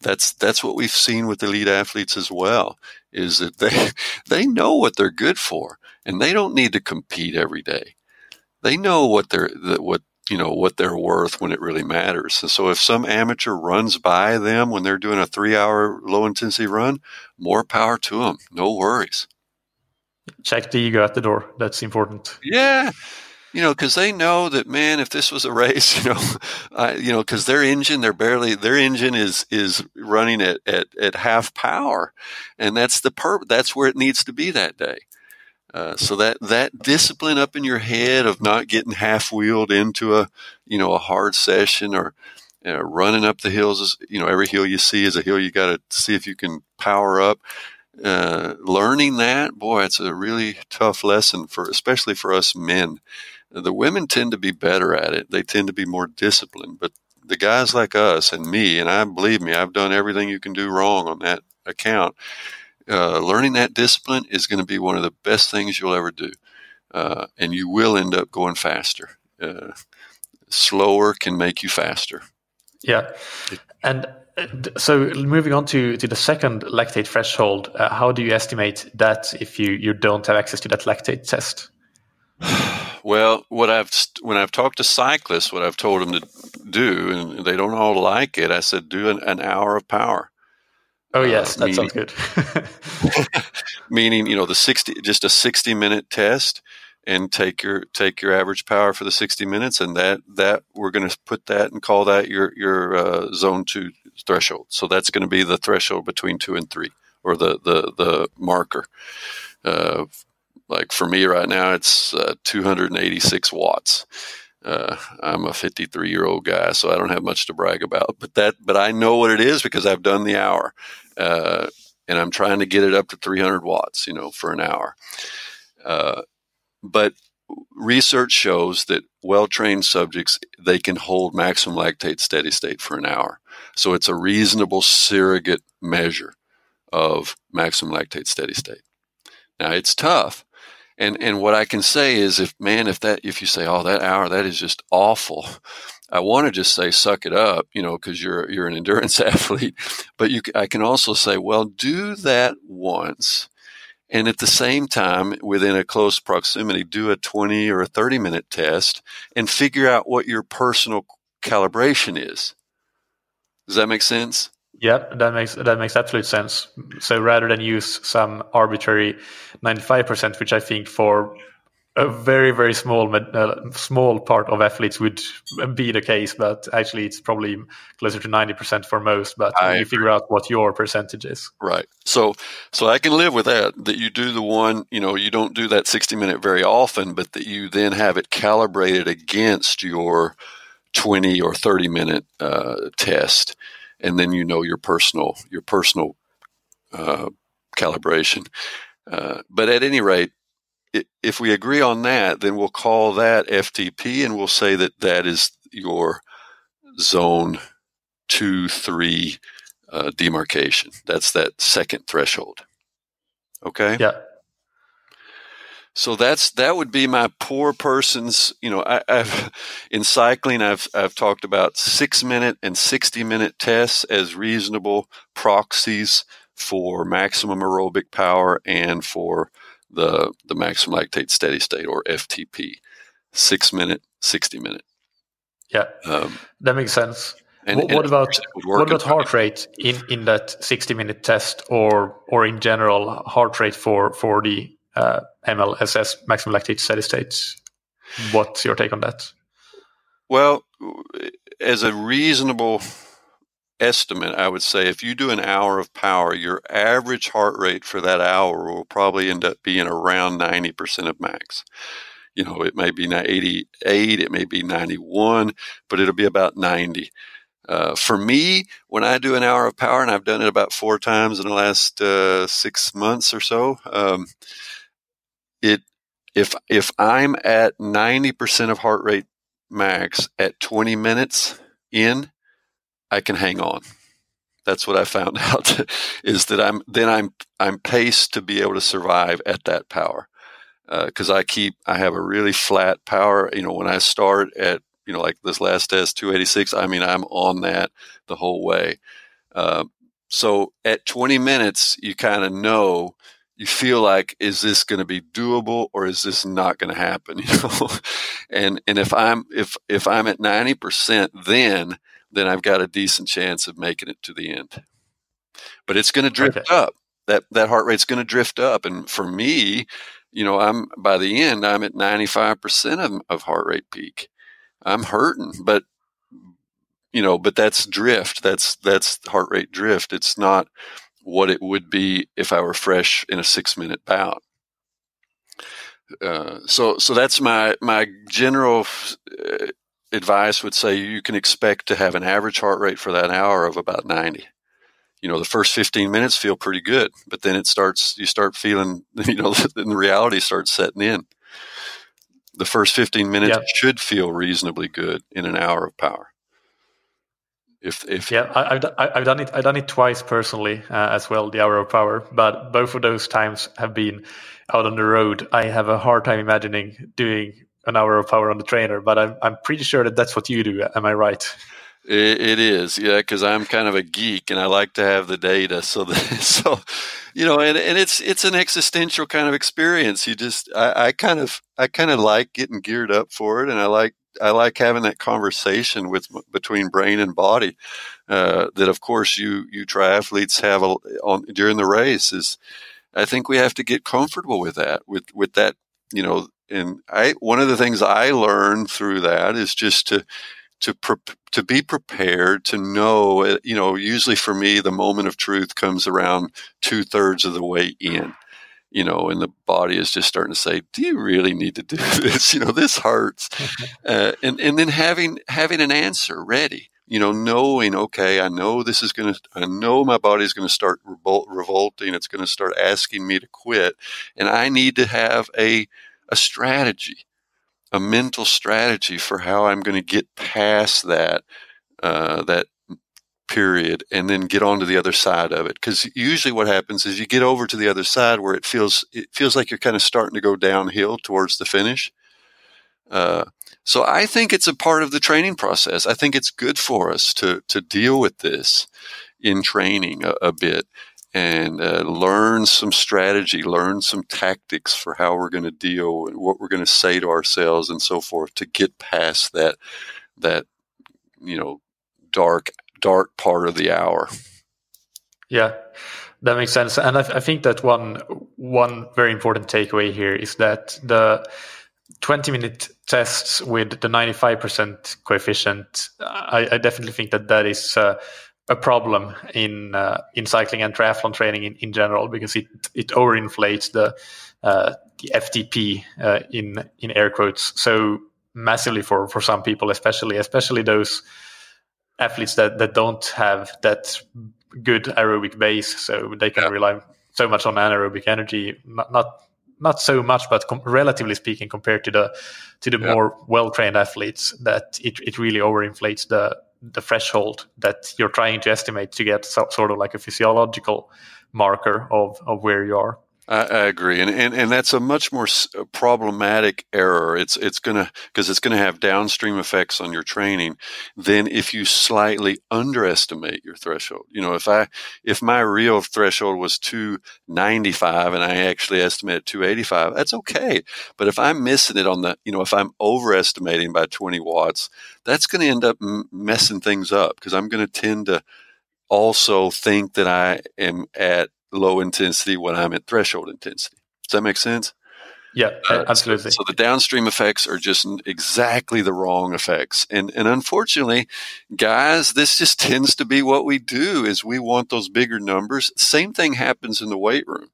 That's that's what we've seen with elite athletes as well. Is that they they know what they're good for, and they don't need to compete every day. They know what they're what you know what they're worth when it really matters. And so, if some amateur runs by them when they're doing a three-hour low intensity run, more power to them. No worries. Check the ego at the door. That's important. Yeah, you know, because they know that man, if this was a race, you know, I, you know, because their engine, they're barely their engine is is running at, at at half power, and that's the per that's where it needs to be that day. Uh, so that that discipline up in your head of not getting half wheeled into a you know a hard session or uh, running up the hills is you know every hill you see is a hill you got to see if you can power up. Uh, learning that boy, it's a really tough lesson for especially for us men the women tend to be better at it. They tend to be more disciplined. But the guys like us and me, and I believe me, I've done everything you can do wrong on that account. Uh, learning that discipline is going to be one of the best things you'll ever do. Uh, and you will end up going faster. Uh, slower can make you faster. Yeah, and uh, so moving on to, to the second lactate threshold, uh, how do you estimate that if you, you don't have access to that lactate test? Well, what I've when I've talked to cyclists, what I've told them to do, and they don't all like it. I said, do an, an hour of power. Oh yes, uh, that meaning, sounds good. meaning, you know, the sixty, just a sixty minute test, and take your take your average power for the sixty minutes, and that that we're going to put that and call that your your uh, zone two threshold. So that's going to be the threshold between two and three, or the the the marker. Uh, like for me right now, it's uh, 286 watts. Uh, I'm a 53 year old guy, so I don't have much to brag about. But that, but I know what it is because I've done the hour, uh, and I'm trying to get it up to 300 watts, you know, for an hour. Uh, but research shows that well trained subjects they can hold maximum lactate steady state for an hour. So it's a reasonable surrogate measure of maximum lactate steady state. Now it's tough and and what I can say is, if man, if that if you say, oh, that hour, that is just awful. I want to just say, suck it up, you know, because you're you're an endurance athlete. But you, I can also say, well, do that once, and at the same time, within a close proximity, do a 20 or a 30 minute test and figure out what your personal calibration is. Does that make sense? Yeah, that makes that makes absolute sense. So rather than use some arbitrary 95%, which I think for a very very small uh, small part of athletes would be the case, but actually it's probably closer to 90% for most. But I you figure out what your percentage is. Right. So so I can live with that. That you do the one, you know, you don't do that 60 minute very often, but that you then have it calibrated against your 20 or 30 minute uh, test and then you know your personal your personal uh, calibration. Uh, but at any rate, if we agree on that, then we'll call that FTP, and we'll say that that is your zone two three uh, demarcation. That's that second threshold. Okay. Yeah so that's that would be my poor person's you know I, have in cycling i've i've talked about six minute and 60 minute tests as reasonable proxies for maximum aerobic power and for the the maximum lactate steady state or ftp six minute 60 minute. Yeah. Um, that makes sense. and, what, what about what about heart rate in, in that 60 minute test or or in general heart rate for for the uh, MLSS, maximum lactate steady state. What's your take on that? Well, as a reasonable estimate, I would say if you do an hour of power, your average heart rate for that hour will probably end up being around 90% of max. You know, it may be 88, it may be 91, but it'll be about 90. Uh, for me, when I do an hour of power, and I've done it about four times in the last uh, six months or so, um, it if if I'm at 90% of heart rate max at 20 minutes in, I can hang on. That's what I found out is that I'm then I'm I'm paced to be able to survive at that power because uh, I keep I have a really flat power. You know, when I start at you know like this last test 286, I mean I'm on that the whole way. Uh, so at 20 minutes, you kind of know you feel like is this going to be doable or is this not going to happen you know? And and if i'm if if i'm at 90% then then i've got a decent chance of making it to the end. But it's going to drift okay. up. That that heart rate's going to drift up. And for me you know i'm by the end i'm at 95% of, of heart rate peak. I'm hurting but you know but that's drift. That's that's heart rate drift. It's not what it would be if I were fresh in a six minute bout. Uh, so, so that's my my general uh, advice. Would say you can expect to have an average heart rate for that hour of about ninety. You know, the first fifteen minutes feel pretty good, but then it starts. You start feeling, you know, then the reality starts setting in. The first fifteen minutes yep. should feel reasonably good in an hour of power. If, if yeah, I, have I've done it. I've done it twice personally uh, as well. The hour of power, but both of those times have been out on the road. I have a hard time imagining doing an hour of power on the trainer, but I'm I'm pretty sure that that's what you do. Am I right? It, it is, yeah, because I'm kind of a geek and I like to have the data. So, so you know, and, and it's it's an existential kind of experience. You just, I, I kind of, I kind of like getting geared up for it, and I like I like having that conversation with between brain and body. Uh, that of course you you triathletes have a, on during the race is. I think we have to get comfortable with that, with with that, you know. And I one of the things I learned through that is just to to pre- to be prepared to know. Uh, you know, usually for me, the moment of truth comes around two thirds of the way in you know, and the body is just starting to say, "Do you really need to do this? You know, this hurts," uh, and and then having having an answer ready, you know, knowing, okay, I know this is going to, I know my body is going to start revol- revolting. It's going to start asking me to quit, and I need to have a a strategy, a mental strategy for how I'm going to get past that uh, that period and then get onto the other side of it. Because usually what happens is you get over to the other side where it feels it feels like you're kind of starting to go downhill towards the finish. Uh, so i think it's a part of the training process. I think it's good for us to to deal with this in training a, a bit and uh, learn some strategy learn some tactics for how we're going to deal and what we're going to say to ourselves and so forth to get past that that you know dark dark part of the hour. Yeah, that makes sense. And I, I think that one one very important takeaway here is that the 20 minute tests with the 95% coefficient, I, I, definitely think that that is uh, a problem in uh, in cycling and triathlon training in, in general because it it overinflates the uh, the FTP uh, in in air quotes so massively for for some people, especially especially those athletes that, that don't have that good aerobic base, so they can yeah. rely so much on anaerobic energy. Not not, not so much, but com- relatively speaking, compared to the to the yeah. more well trained athletes, that it it really overinflates the the threshold that you're trying to estimate to get so, sort of like a physiological marker of of where you are. I, I agree, and, and and that's a much more uh, problematic error. It's it's gonna because it's gonna have downstream effects on your training than if you slightly underestimate your threshold. You know, if I if my real threshold was two ninety five and I actually estimate two eighty five, that's okay. But if I'm missing it on the, you know, if I'm overestimating by twenty watts, that's going to end up messing things up because I'm going to tend to also think that I am at low intensity when I'm at threshold intensity. Does that make sense? Yeah, uh, absolutely. So, so, the downstream effects are just exactly the wrong effects. And and unfortunately, guys, this just tends to be what we do is we want those bigger numbers. Same thing happens in the weight room.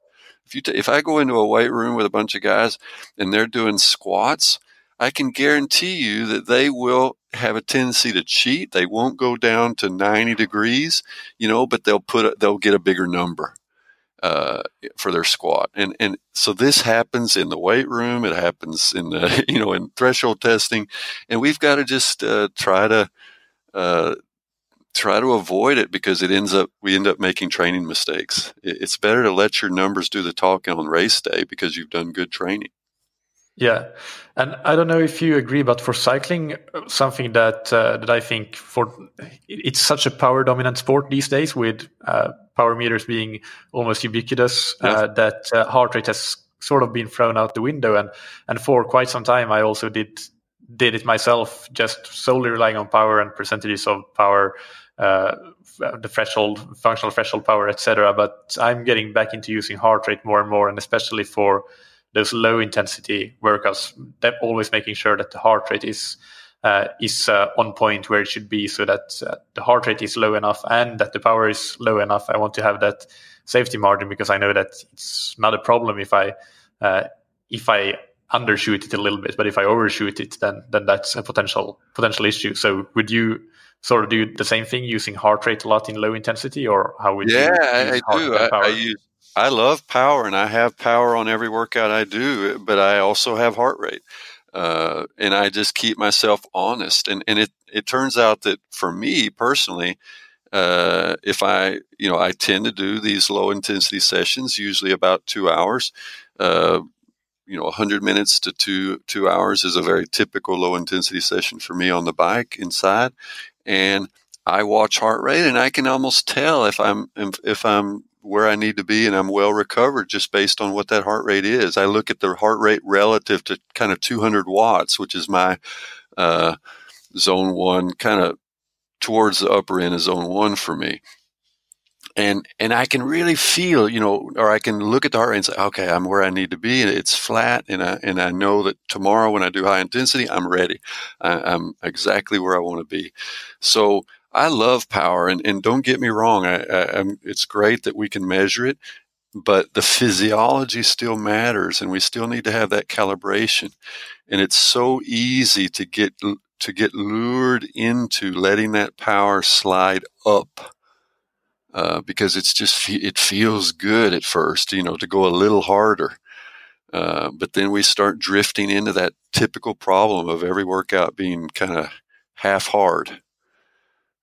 If you t- if I go into a weight room with a bunch of guys and they're doing squats, I can guarantee you that they will have a tendency to cheat. They won't go down to 90 degrees, you know, but they'll put a, they'll get a bigger number uh, for their squat. And and so this happens in the weight room. It happens in the you know in threshold testing, and we've got to just uh, try to uh, try to avoid it because it ends up we end up making training mistakes. It's better to let your numbers do the talking on race day because you've done good training. Yeah, and I don't know if you agree, but for cycling, something that uh, that I think for it's such a power dominant sport these days, with uh, power meters being almost ubiquitous, uh, that uh, heart rate has sort of been thrown out the window. And and for quite some time, I also did did it myself, just solely relying on power and percentages of power. Uh, the threshold, functional threshold power, etc. But I'm getting back into using heart rate more and more, and especially for those low intensity workouts, always making sure that the heart rate is uh, is uh, on point where it should be, so that uh, the heart rate is low enough and that the power is low enough. I want to have that safety margin because I know that it's not a problem if I uh, if I undershoot it a little bit, but if I overshoot it, then then that's a potential potential issue. So would you sort of do the same thing using heart rate a lot in low intensity, or how would yeah, you? Yeah, I, I do. I, I, use I love power and I have power on every workout I do, but I also have heart rate. Uh, and I just keep myself honest. And, and it, it turns out that for me personally, uh, if I, you know, I tend to do these low intensity sessions, usually about two hours. Uh, you know, 100 minutes to two two hours is a very typical low intensity session for me on the bike inside. and I watch heart rate and I can almost tell if I'm if I'm where I need to be and I'm well recovered just based on what that heart rate is. I look at the heart rate relative to kind of 200 watts, which is my uh, zone one, kind of towards the upper end of zone one for me. And and I can really feel, you know, or I can look at the heart rate and say, okay, I'm where I need to be, and it's flat, and I and I know that tomorrow when I do high intensity, I'm ready. I, I'm exactly where I want to be. So I love power, and, and don't get me wrong, I, I, it's great that we can measure it, but the physiology still matters, and we still need to have that calibration. And it's so easy to get to get lured into letting that power slide up. Uh, because it's just it feels good at first, you know, to go a little harder. Uh, but then we start drifting into that typical problem of every workout being kind of half hard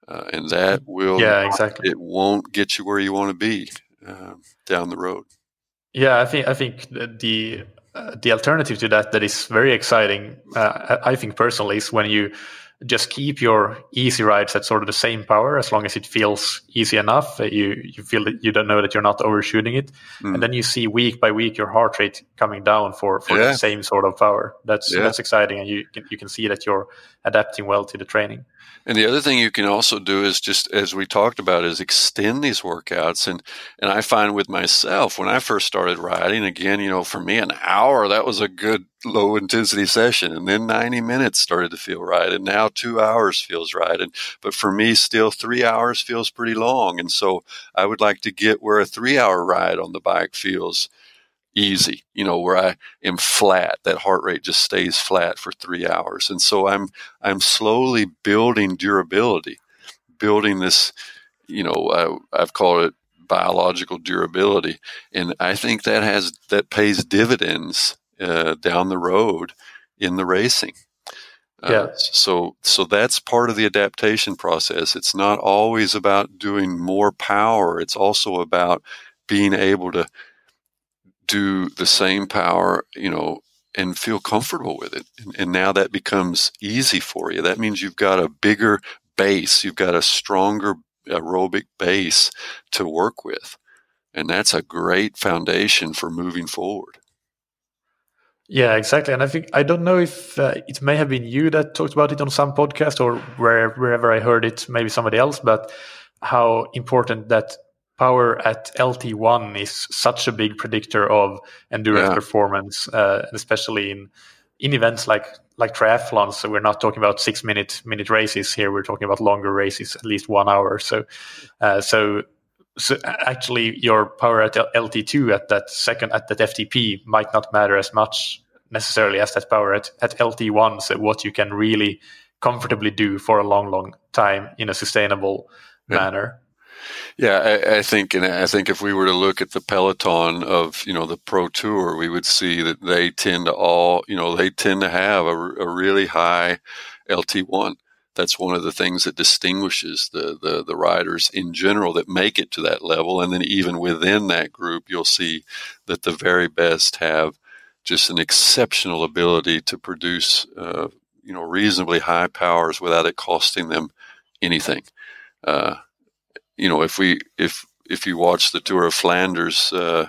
uh, and that will yeah exactly it won't get you where you want to be uh, down the road yeah i think i think the uh, the alternative to that that is very exciting uh, i think personally is when you just keep your easy rides at sort of the same power as long as it feels easy enough you you feel that you don't know that you're not overshooting it mm. and then you see week by week your heart rate coming down for for yeah. the same sort of power that's yeah. that's exciting and you can, you can see that you're adapting well to the training and the other thing you can also do is just as we talked about is extend these workouts. And and I find with myself when I first started riding again, you know, for me an hour that was a good low intensity session. And then 90 minutes started to feel right. And now 2 hours feels right. And but for me still 3 hours feels pretty long. And so I would like to get where a 3 hour ride on the bike feels easy, you know, where I am flat, that heart rate just stays flat for three hours. And so I'm, I'm slowly building durability, building this, you know, I, I've called it biological durability. And I think that has, that pays dividends uh, down the road in the racing. Uh, yeah. so so that's part of the adaptation process. It's not always about doing more power. It's also about being able to do the same power, you know, and feel comfortable with it. And, and, now that becomes easy for you. That means you've got a bigger base, you've got a stronger aerobic base to work with. And that's a great foundation for moving forward. Yeah, exactly. And I think I don't know if uh, it may have been you that talked about it on some podcast or where, wherever I heard it, maybe somebody else, but how important that power at LT1 is such a big predictor of endurance yeah. performance, uh, especially in in events like like triathlons. So we're not talking about six minute minute races here. We're talking about longer races, at least one hour. So, uh, so so actually, your power at LT2 at that second at that FTP might not matter as much necessarily as that power at at LT1. So what you can really comfortably do for a long, long time in a sustainable yeah. manner. Yeah, I, I, think, and I think if we were to look at the peloton of you know the pro tour, we would see that they tend to all you know they tend to have a, a really high LT one. That's one of the things that distinguishes the, the the riders in general that make it to that level, and then even within that group, you'll see that the very best have just an exceptional ability to produce uh, you know reasonably high powers without it costing them anything. Uh, you know, if we if if you watch the Tour of Flanders uh,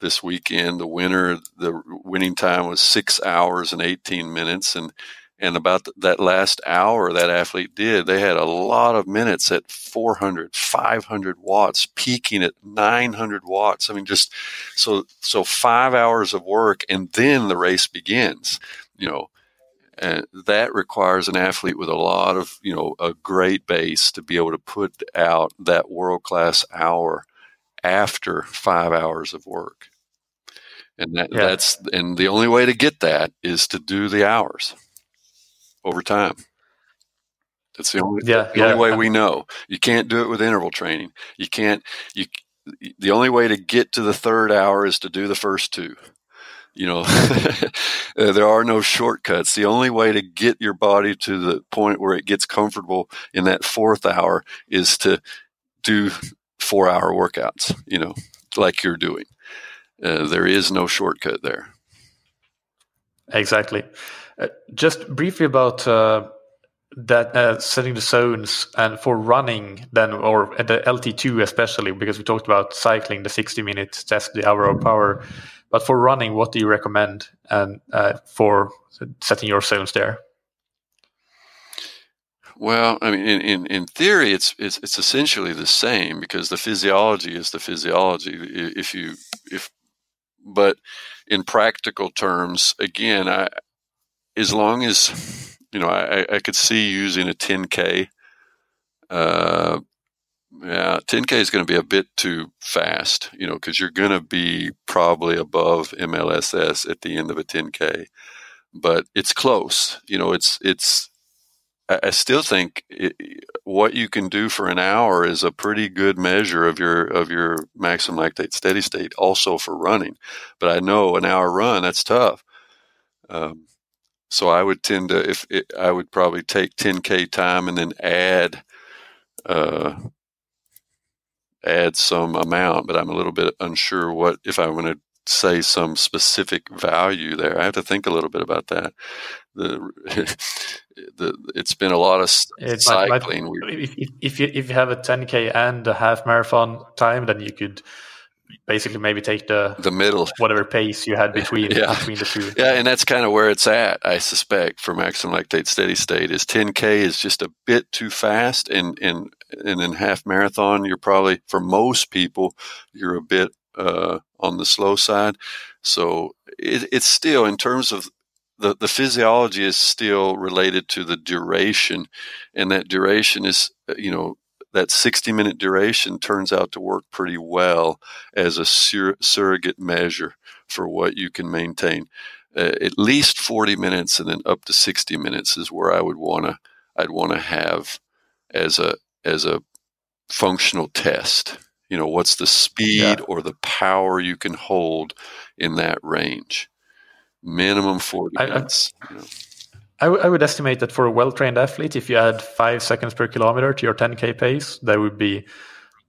this weekend, the winner the winning time was six hours and eighteen minutes, and and about that last hour that athlete did, they had a lot of minutes at 400, 500 watts, peaking at 900 watts. I mean, just so so five hours of work, and then the race begins. You know, and that requires an athlete with a lot of you know a great base to be able to put out that world class hour after five hours of work. And that, yeah. that's and the only way to get that is to do the hours over time. That's the only, yeah, the yeah. only way we know. You can't do it with interval training. You can't you the only way to get to the third hour is to do the first two you know uh, there are no shortcuts. The only way to get your body to the point where it gets comfortable in that fourth hour is to do four hour workouts you know like you're doing. Uh, there is no shortcut there. Exactly. Uh, just briefly about uh, that uh, setting the zones and for running then or the LT2 especially because we talked about cycling the 60 minute test the hour of power but for running what do you recommend and uh, for setting your zones there well, I mean, in, in, in theory, it's, it's it's essentially the same because the physiology is the physiology. If you if, but in practical terms, again, I as long as you know, I, I could see using a 10k. Uh, yeah, 10k is going to be a bit too fast, you know, because you're going to be probably above MLSS at the end of a 10k, but it's close. You know, it's it's I still think it, what you can do for an hour is a pretty good measure of your of your maximum lactate steady state. Also for running, but I know an hour run that's tough. Um, so I would tend to if it, I would probably take 10k time and then add uh, add some amount, but I'm a little bit unsure what if I want to say some specific value there. I have to think a little bit about that. The the, it's been a lot of it's cycling. Like, if, if, you if you have a 10k and a half marathon time, then you could basically maybe take the the middle whatever pace you had between yeah. between the two. Yeah, and that's kind of where it's at. I suspect for maximum lactate steady state is 10k is just a bit too fast, and and and in half marathon you're probably for most people you're a bit uh, on the slow side. So it, it's still in terms of the, the physiology is still related to the duration, and that duration is, uh, you know, that 60 minute duration turns out to work pretty well as a sur- surrogate measure for what you can maintain. Uh, at least 40 minutes and then up to 60 minutes is where I would want to I'd want to have as a as a functional test. You know, what's the speed yeah. or the power you can hold in that range? minimum 40 I, minutes. I, you know. I, w- I would estimate that for a well trained athlete, if you add five seconds per kilometer to your 10K pace, that would be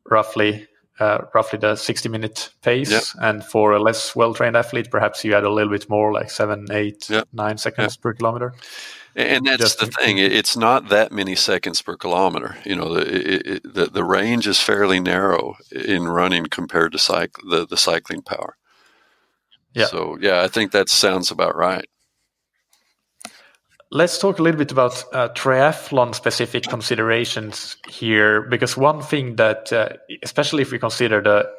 roughly. Uh, roughly the 60 minute pace and for a less well trained athlete perhaps you add a little bit more like seven eight nine seconds per kilometer and that's Just the thing it's not that many seconds per kilometer you know the, it, the, the range is fairly narrow in running compared to cycle the, the cycling power yeah. So yeah, I think that sounds about right. Let's talk a little bit about uh, triathlon specific considerations here, because one thing that, uh, especially if we consider the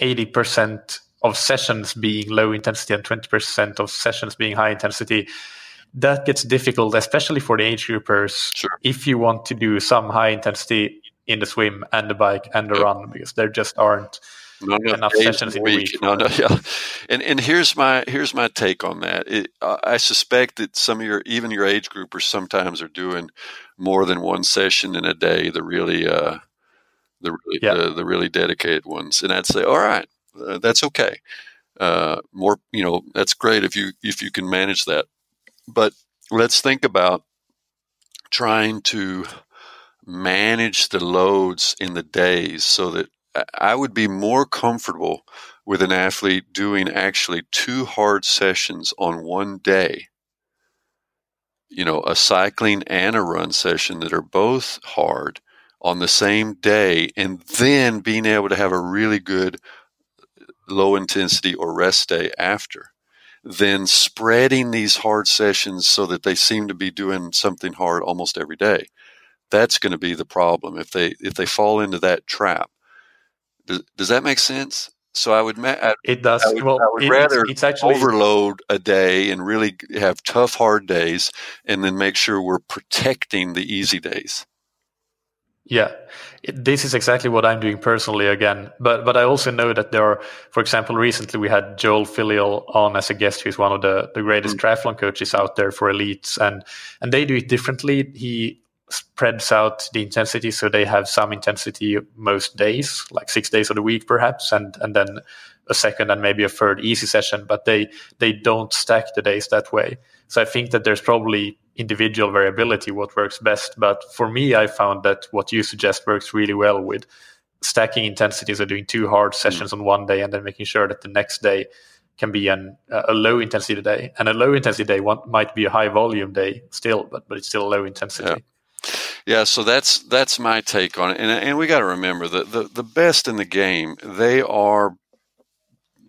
80% of sessions being low intensity and 20% of sessions being high intensity, that gets difficult, especially for the age groupers. Sure. If you want to do some high intensity in the swim and the bike and the run, because there just aren't not enough, enough sessions in week. week. No, no, yeah. And and here's my here's my take on that. It, I suspect that some of your even your age groupers sometimes are doing more than one session in a day. The really uh, the really yeah. the, the, really dedicated ones, and I'd say, all right, uh, that's okay. Uh, more, you know, that's great if you if you can manage that. But let's think about trying to manage the loads in the days so that I would be more comfortable with an athlete doing actually two hard sessions on one day. You know, a cycling and a run session that are both hard on the same day, and then being able to have a really good low intensity or rest day after. Then spreading these hard sessions so that they seem to be doing something hard almost every day. That's going to be the problem if they if they fall into that trap does, does that make sense? So I would, ma- it does. I would, well, I would it, rather it's, it's actually, overload a day and really have tough, hard days, and then make sure we're protecting the easy days. Yeah, it, this is exactly what I'm doing personally again. But but I also know that there are, for example, recently we had Joel Filliol on as a guest, who's one of the, the greatest mm-hmm. triathlon coaches out there for elites, and and they do it differently. He spreads out the intensity so they have some intensity most days like six days of the week perhaps and and then a second and maybe a third easy session but they they don't stack the days that way so i think that there's probably individual variability what works best but for me i found that what you suggest works really well with stacking intensities or doing two hard sessions mm. on one day and then making sure that the next day can be an, a low intensity day, and a low intensity day one, might be a high volume day still, but but it's still low intensity. Yeah. Yeah, so that's that's my take on it, and and we got to remember that the the best in the game they are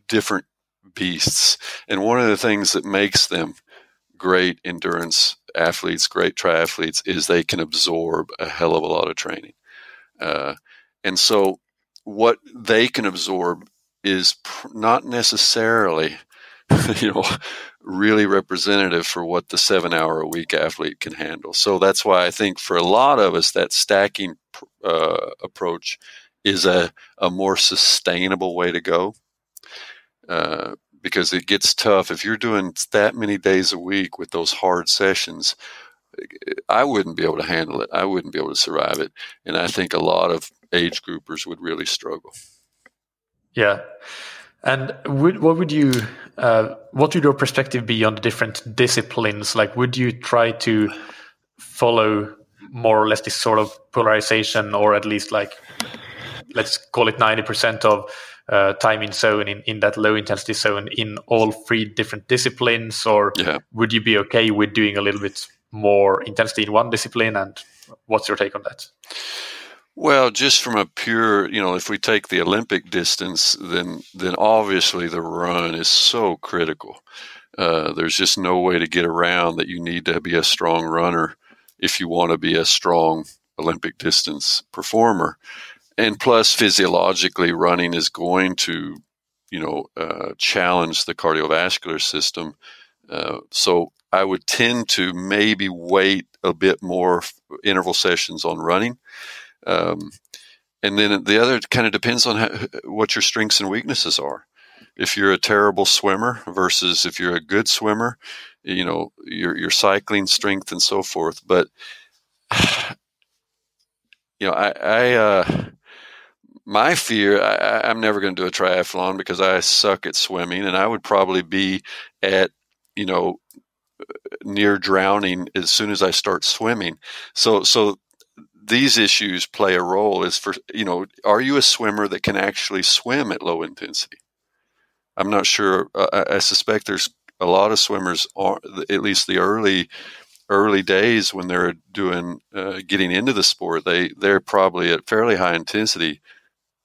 different beasts, and one of the things that makes them great endurance athletes, great triathletes, is they can absorb a hell of a lot of training, uh, and so what they can absorb is pr- not necessarily, you know, really representative for what the seven hour a week athlete can handle. So that's why I think for a lot of us, that stacking uh, approach is a, a more sustainable way to go. Uh, because it gets tough if you're doing that many days a week with those hard sessions. I wouldn't be able to handle it. I wouldn't be able to survive it. And I think a lot of age groupers would really struggle. Yeah. And would, what would you, uh, what would your perspective be on the different disciplines? Like, would you try to follow more or less this sort of polarization, or at least like, let's call it ninety percent of uh, time in zone in, in that low intensity zone in all three different disciplines, or yeah. would you be okay with doing a little bit more intensity in one discipline? And what's your take on that? Well, just from a pure, you know, if we take the Olympic distance, then then obviously the run is so critical. Uh, there's just no way to get around that you need to be a strong runner if you want to be a strong Olympic distance performer. And plus, physiologically, running is going to, you know, uh, challenge the cardiovascular system. Uh, so I would tend to maybe wait a bit more interval sessions on running um, and then the other kind of depends on how, what your strengths and weaknesses are. If you're a terrible swimmer versus if you're a good swimmer, you know your your cycling strength and so forth. But you know, I, I uh, my fear, I, am never going to do a triathlon because I suck at swimming, and I would probably be at you know near drowning as soon as I start swimming. So so these issues play a role is for you know are you a swimmer that can actually swim at low intensity i'm not sure uh, I, suspect there's a lot of swimmers are at least the early early days when they're doing uh, getting into the sport they they're probably at fairly high intensity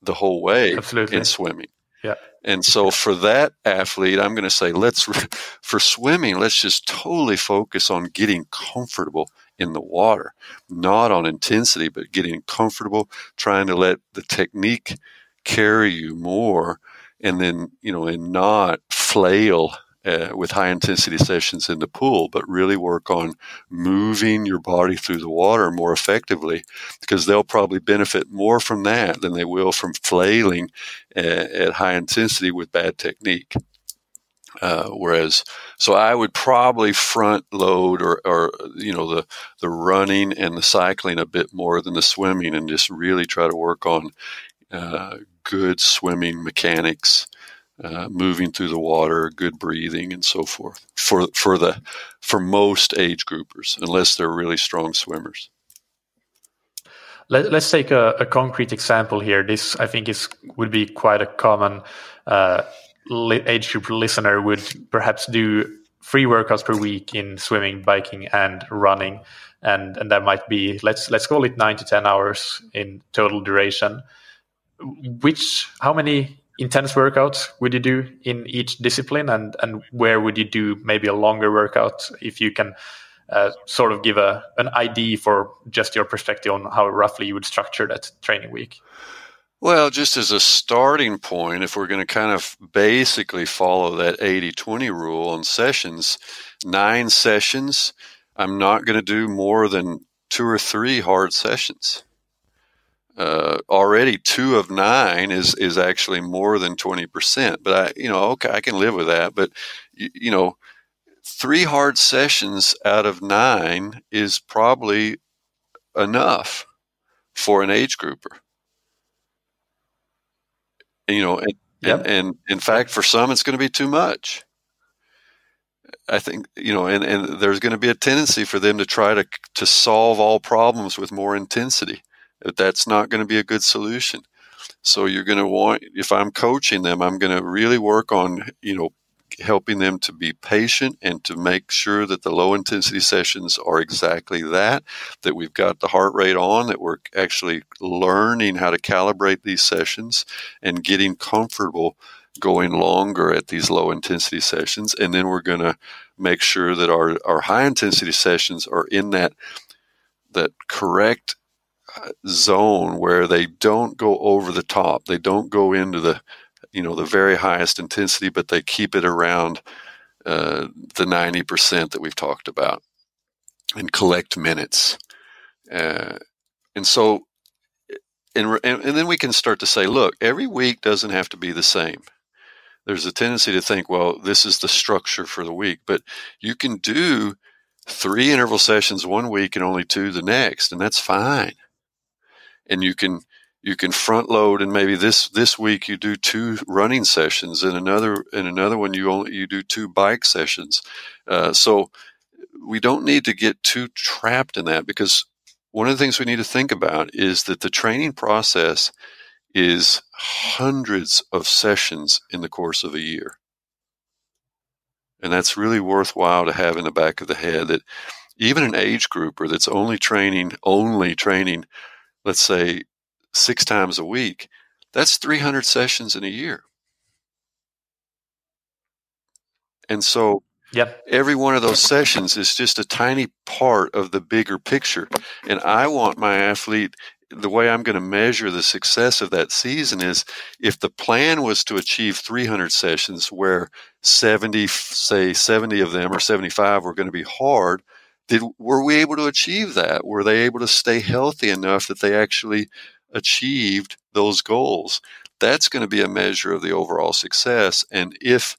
the whole way Absolutely. in swimming. Yeah. And so for that athlete i'm going to say let's for swimming let's just totally focus on getting comfortable in the water, not on intensity, but getting comfortable, trying to let the technique carry you more, and then, you know, and not flail uh, with high intensity sessions in the pool, but really work on moving your body through the water more effectively because they'll probably benefit more from that than they will from flailing uh, at high intensity with bad technique. Uh, whereas, so I would probably front load or, or, you know, the, the running and the cycling a bit more than the swimming and just really try to work on uh, good swimming mechanics, uh, moving through the water, good breathing, and so forth for, for, the, for most age groupers, unless they're really strong swimmers. Let, us take a, a, concrete example here. This, I think, is would be quite a common uh, age group listener would perhaps do three workouts per week in swimming, biking, and running, and and that might be let's let's call it nine to ten hours in total duration. Which how many intense workouts would you do in each discipline, and and where would you do maybe a longer workout if you can uh, sort of give a an ID for just your perspective on how roughly you would structure that training week? Well, just as a starting point, if we're going to kind of basically follow that 80 20 rule on sessions, nine sessions, I'm not going to do more than two or three hard sessions. Uh, already two of nine is is actually more than 20%. But I, you know, okay, I can live with that. But, you, you know, three hard sessions out of nine is probably enough for an age grouper you know, and, yep. and, and in fact, for some, it's going to be too much. I think you know, and, and there's going to be a tendency for them to try to to solve all problems with more intensity. That's not going to be a good solution. So you're going to want, if I'm coaching them, I'm going to really work on you know helping them to be patient and to make sure that the low intensity sessions are exactly that, that we've got the heart rate on, that we're actually learning how to calibrate these sessions and getting comfortable going longer at these low intensity sessions. And then we're going to make sure that our, our high intensity sessions are in that, that correct zone where they don't go over the top. They don't go into the you know the very highest intensity, but they keep it around uh, the ninety percent that we've talked about, and collect minutes. Uh, and so, and, and then we can start to say, look, every week doesn't have to be the same. There's a tendency to think, well, this is the structure for the week, but you can do three interval sessions one week and only two the next, and that's fine. And you can you can front load and maybe this this week you do two running sessions and another and another one you only you do two bike sessions. Uh, so we don't need to get too trapped in that because one of the things we need to think about is that the training process is hundreds of sessions in the course of a year. And that's really worthwhile to have in the back of the head that even an age grouper that's only training only training let's say six times a week, that's 300 sessions in a year. And so yep. every one of those sessions is just a tiny part of the bigger picture. And I want my athlete, the way I'm going to measure the success of that season is if the plan was to achieve 300 sessions where 70, say 70 of them or 75 were going to be hard, did were we able to achieve that? Were they able to stay healthy enough that they actually achieved those goals. That's going to be a measure of the overall success. And if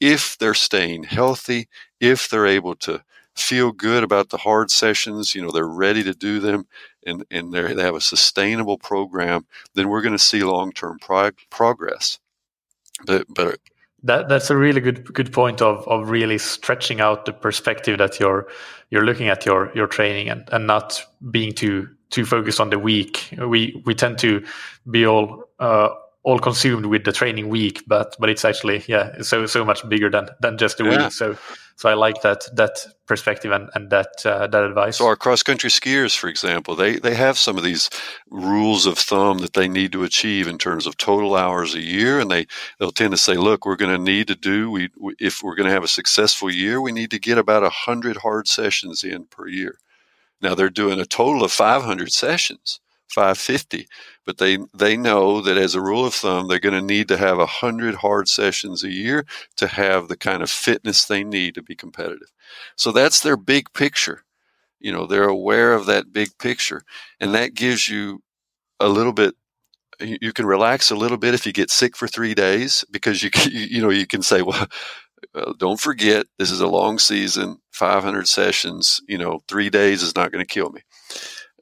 if they're staying healthy, if they're able to feel good about the hard sessions, you know, they're ready to do them and, and they have a sustainable program, then we're going to see long term prog- progress. But, but that that's a really good good point of of really stretching out the perspective that you're you're looking at your your training and, and not being too too focused on the week. We we tend to be all uh, all consumed with the training week, but but it's actually yeah so so much bigger than than just the yeah. week. So so I like that that perspective and and that uh, that advice. So our cross country skiers, for example, they they have some of these rules of thumb that they need to achieve in terms of total hours a year, and they they'll tend to say, look, we're going to need to do we, we if we're going to have a successful year, we need to get about a hundred hard sessions in per year. Now they're doing a total of 500 sessions, 550, but they they know that as a rule of thumb, they're going to need to have 100 hard sessions a year to have the kind of fitness they need to be competitive. So that's their big picture. You know, they're aware of that big picture, and that gives you a little bit you can relax a little bit if you get sick for three days because you you know you can say well uh, don't forget this is a long season 500 sessions you know three days is not going to kill me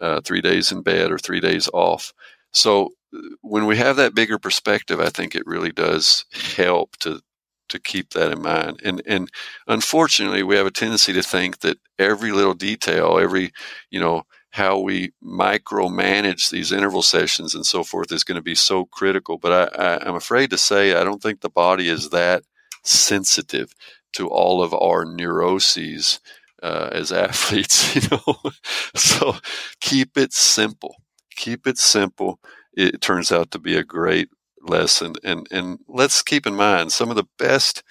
uh, three days in bed or three days off so uh, when we have that bigger perspective i think it really does help to to keep that in mind and and unfortunately we have a tendency to think that every little detail every you know how we micromanage these interval sessions and so forth is going to be so critical. But I, I, am afraid to say I don't think the body is that sensitive to all of our neuroses uh, as athletes, you know. so keep it simple. Keep it simple. It turns out to be a great lesson. And and let's keep in mind some of the best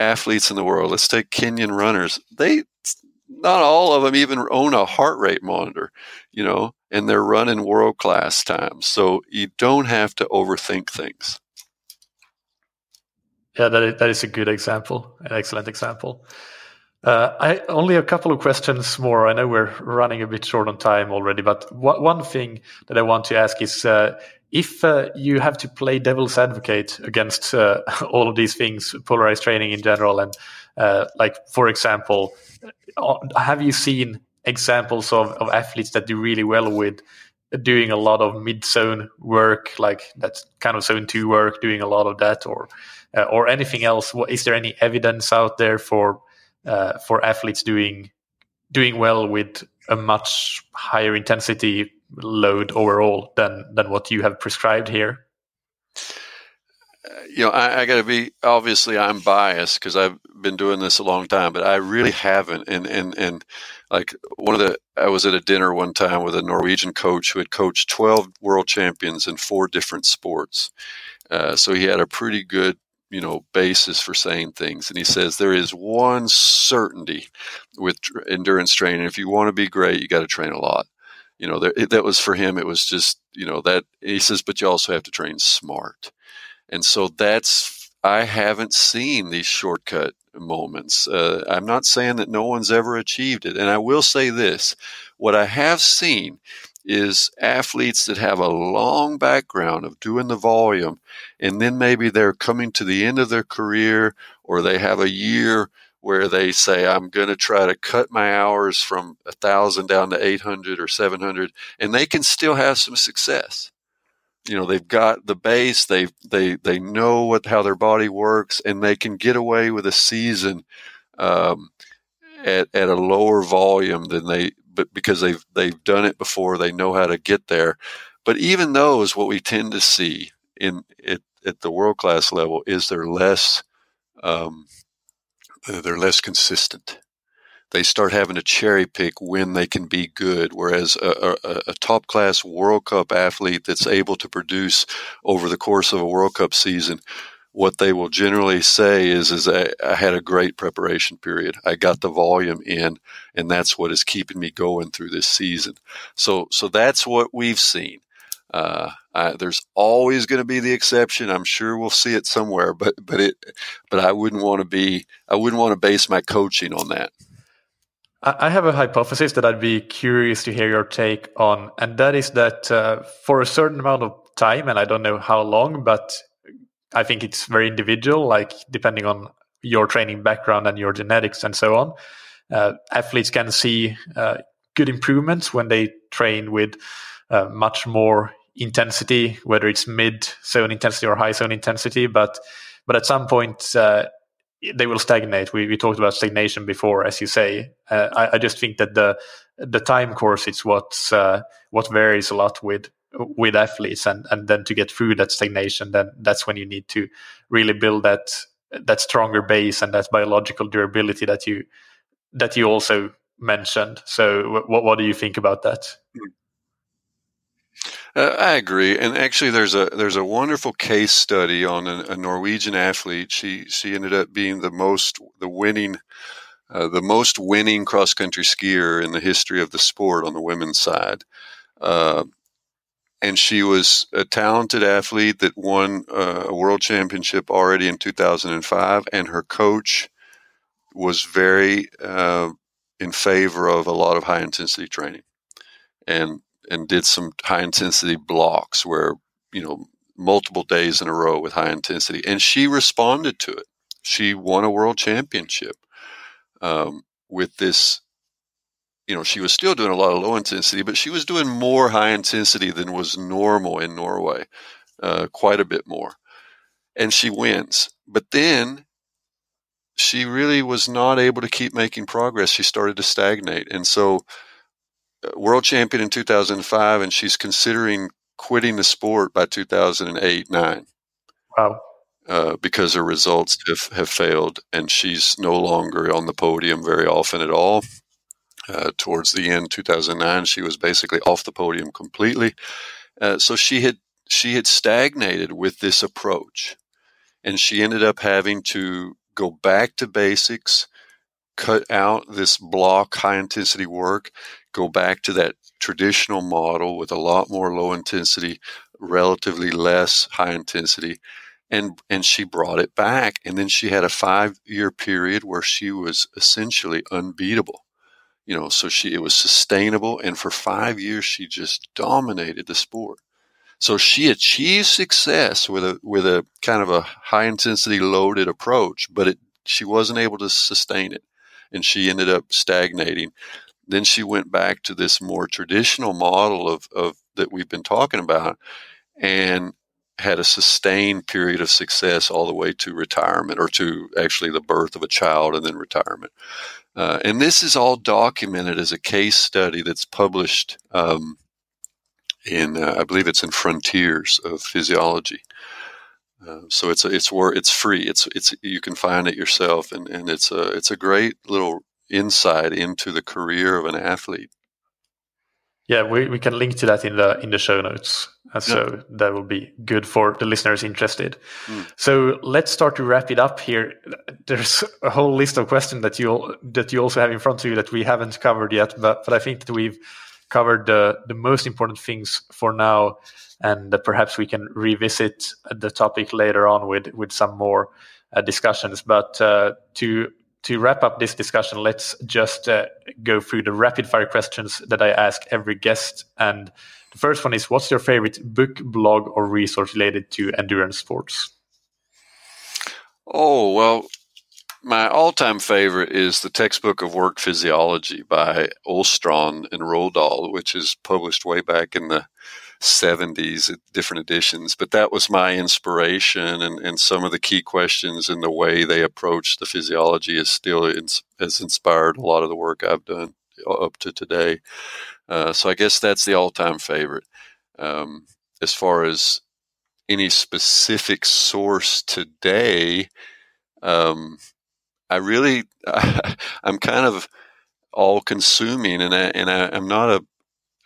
athletes in the world. Let's take Kenyan runners. They not all of them even own a heart rate monitor, you know, and they're running world class times. So you don't have to overthink things. Yeah, that is, that is a good example, an excellent example. Uh, I only a couple of questions more. I know we're running a bit short on time already, but one thing that I want to ask is uh, if uh, you have to play devil's advocate against uh, all of these things, polarized training in general, and uh, like for example, uh, have you seen examples of, of athletes that do really well with doing a lot of mid zone work, like that kind of zone two work, doing a lot of that, or uh, or anything else? Is there any evidence out there for uh, for athletes doing doing well with a much higher intensity load overall than than what you have prescribed here? you know, I, I got to be obviously I'm biased because I've been doing this a long time, but I really haven't. And and and like one of the I was at a dinner one time with a Norwegian coach who had coached 12 world champions in four different sports. Uh, so he had a pretty good you know basis for saying things. And he says there is one certainty with endurance training. If you want to be great you got to train a lot. You know there, that was for him it was just you know that he says but you also have to train smart. And so that's i haven't seen these shortcut moments. Uh, i'm not saying that no one's ever achieved it. And i will say this what i have seen is athletes that have a long background of doing the volume, and then maybe they're coming to the end of their career or they have a year where they say, I'm going to try to cut my hours from a thousand down to 800 or 700, and they can still have some success. You know, they've got the base, they they they know what how their body works, and they can get away with a season um, at at a lower volume than they but because they've they've done it before, they know how to get there. But even those, what we tend to see in it, at the world class level is they're less um, they're less consistent. They start having to cherry pick when they can be good, whereas a, a, a top class World Cup athlete that's able to produce over the course of a World Cup season what they will generally say is is I, I, had a great preparation period. I got the volume in, and that's what is keeping me going through this season. So so that's what we've seen. Uh, I, there's always going to be the exception. I'm sure we'll see it somewhere, but but it but I wouldn't want to be I wouldn't want to base my coaching on that. I have a hypothesis that I'd be curious to hear your take on, and that is that uh, for a certain amount of time, and I don't know how long, but I think it's very individual, like depending on your training background and your genetics and so on. Uh, athletes can see uh, good improvements when they train with uh, much more intensity, whether it's mid zone intensity or high zone intensity. But but at some point uh, they will stagnate. We we talked about stagnation before, as you say. Uh, I, I, just think that the the time course is what's uh, what varies a lot with with athletes and and then to get through that stagnation then that's when you need to really build that that stronger base and that biological durability that you that you also mentioned so what what do you think about that uh, I agree, and actually, there's a there's a wonderful case study on a, a Norwegian athlete. She she ended up being the most the winning uh, the most winning cross country skier in the history of the sport on the women's side. Uh, and she was a talented athlete that won uh, a world championship already in 2005 and her coach was very uh, in favor of a lot of high intensity training and and did some high intensity blocks where you know multiple days in a row with high intensity and she responded to it. She won a world championship um, with this you know, she was still doing a lot of low intensity, but she was doing more high intensity than was normal in Norway, uh, quite a bit more. And she wins. But then she really was not able to keep making progress. She started to stagnate. And so, uh, world champion in 2005, and she's considering quitting the sport by 2008 9. Wow. Uh, because her results have, have failed, and she's no longer on the podium very often at all. Uh, towards the end, 2009, she was basically off the podium completely. Uh, so she had she had stagnated with this approach, and she ended up having to go back to basics, cut out this block high intensity work, go back to that traditional model with a lot more low intensity, relatively less high intensity, and and she brought it back and then she had a 5 year period where she was essentially unbeatable you know, so she, it was sustainable. And for five years, she just dominated the sport. So she achieved success with a, with a kind of a high intensity loaded approach, but it, she wasn't able to sustain it. And she ended up stagnating. Then she went back to this more traditional model of, of that we've been talking about and had a sustained period of success all the way to retirement or to actually the birth of a child and then retirement. Uh, and this is all documented as a case study that's published um, in, uh, I believe it's in Frontiers of Physiology. Uh, so it's it's it's free. It's it's you can find it yourself, and, and it's a it's a great little insight into the career of an athlete. Yeah, we, we can link to that in the in the show notes. Uh, so yeah. that will be good for the listeners interested. Mm. So let's start to wrap it up here. There's a whole list of questions that you that you also have in front of you that we haven't covered yet, but but I think that we've covered the the most important things for now, and that perhaps we can revisit the topic later on with with some more uh, discussions. But uh, to to wrap up this discussion, let's just uh, go through the rapid fire questions that I ask every guest. And the first one is What's your favorite book, blog, or resource related to endurance sports? Oh, well, my all time favorite is the textbook of work physiology by Åstrand and Rodahl, which is published way back in the 70s different editions. But that was my inspiration, and, and some of the key questions and the way they approach the physiology is still ins- has inspired a lot of the work I've done up to today. Uh, so I guess that's the all time favorite. Um, as far as any specific source today, um, I really, I'm kind of all consuming and I, and I, am not a,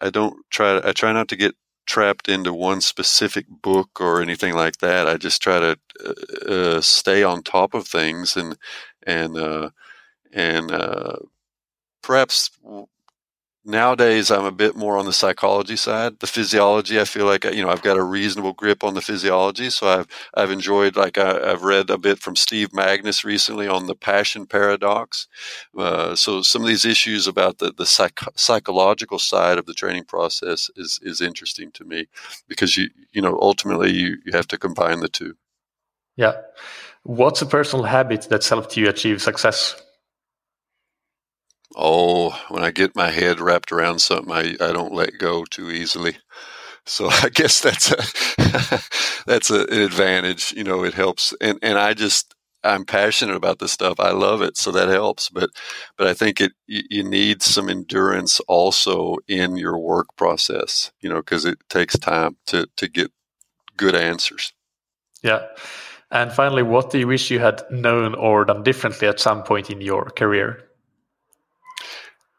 I don't try, I try not to get trapped into one specific book or anything like that. I just try to uh, uh, stay on top of things and and uh, and uh, perhaps nowadays I'm a bit more on the psychology side. The physiology, I feel like you know I've got a reasonable grip on the physiology, so I've I've enjoyed like I, have read a bit from Steve Magness recently on the passion paradox. Uh, so some of these issues about the the psych- psychological side of the training process is is interesting to me because you you know ultimately you you have to combine the two. Yeah. What's a personal habit that's helped you achieve success? Oh, when I get my head wrapped around something, I, I don't let go too easily. So I guess that's a that's a, an advantage. You know, it helps, and and I just I'm passionate about this stuff. I love it, so that helps. But but I think it you, you need some endurance also in your work process. You know, because it takes time to to get good answers. Yeah. And finally, what do you wish you had known or done differently at some point in your career?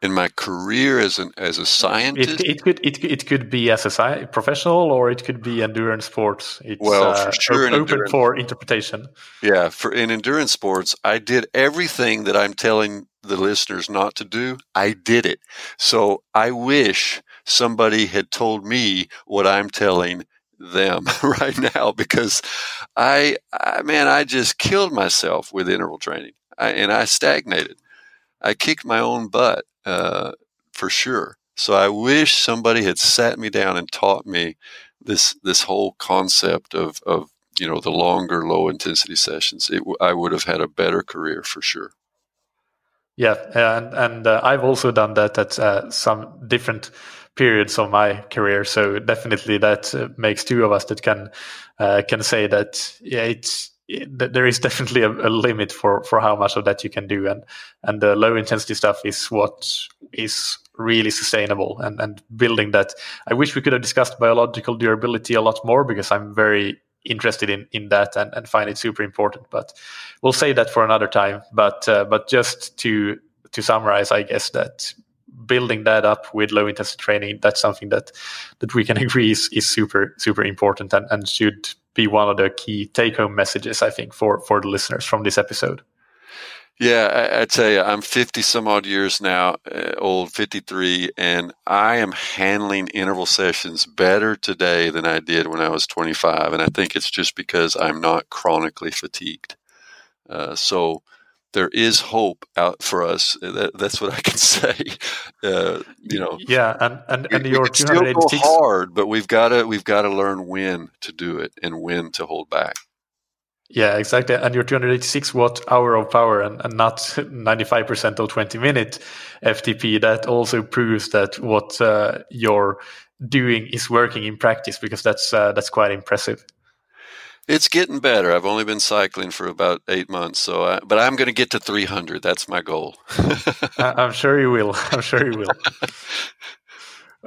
In my career as an as a scientist. It, it could it, it could be as a sci- professional or it could be endurance sports. It's well, for uh, sure, open endurance, for interpretation. Yeah, for in endurance sports, I did everything that I'm telling the listeners not to do. I did it. So I wish somebody had told me what I'm telling them right now because I, I man, I just killed myself with interval training I, and I stagnated. I kicked my own butt uh, for sure. So I wish somebody had sat me down and taught me this this whole concept of of you know the longer low intensity sessions. It, I would have had a better career for sure. Yeah, and and uh, I've also done that at uh, some different periods of my career. So definitely that uh, makes two of us that can uh, can say that yeah, it's there is definitely a, a, limit for for how much of that you can do and and the low intensity stuff is what is really sustainable and and building that. I wish we could have discussed biological durability a lot more because i'm very interested in in that and, and find it super important but we'll say that for another time. But uh, but just to to summarize i guess that building that up with low intensity training that's something that that we can agree is, is super super important and, and should be one of the key take home messages, I think, for, for the listeners from this episode. Yeah, I, I tell you, I'm 50 some odd years now, uh, old 53, and I am handling interval sessions better today than I did when I was 25. And I think it's just because I'm not chronically fatigued. Uh, so, there is hope out for us. That, that's what I can say. Uh, you know, yeah, and and, and your still go hard, but we've got to we've got to learn when to do it and when to hold back. Yeah, exactly. And your 286 watt hour of power and, and not 95% or 20 minute FTP, that also proves that what uh, you're doing is working in practice because that's uh, that's quite impressive. It's getting better. I've only been cycling for about eight months, so I, but I'm going to get to 300. That's my goal. I'm sure you will. I'm sure you will.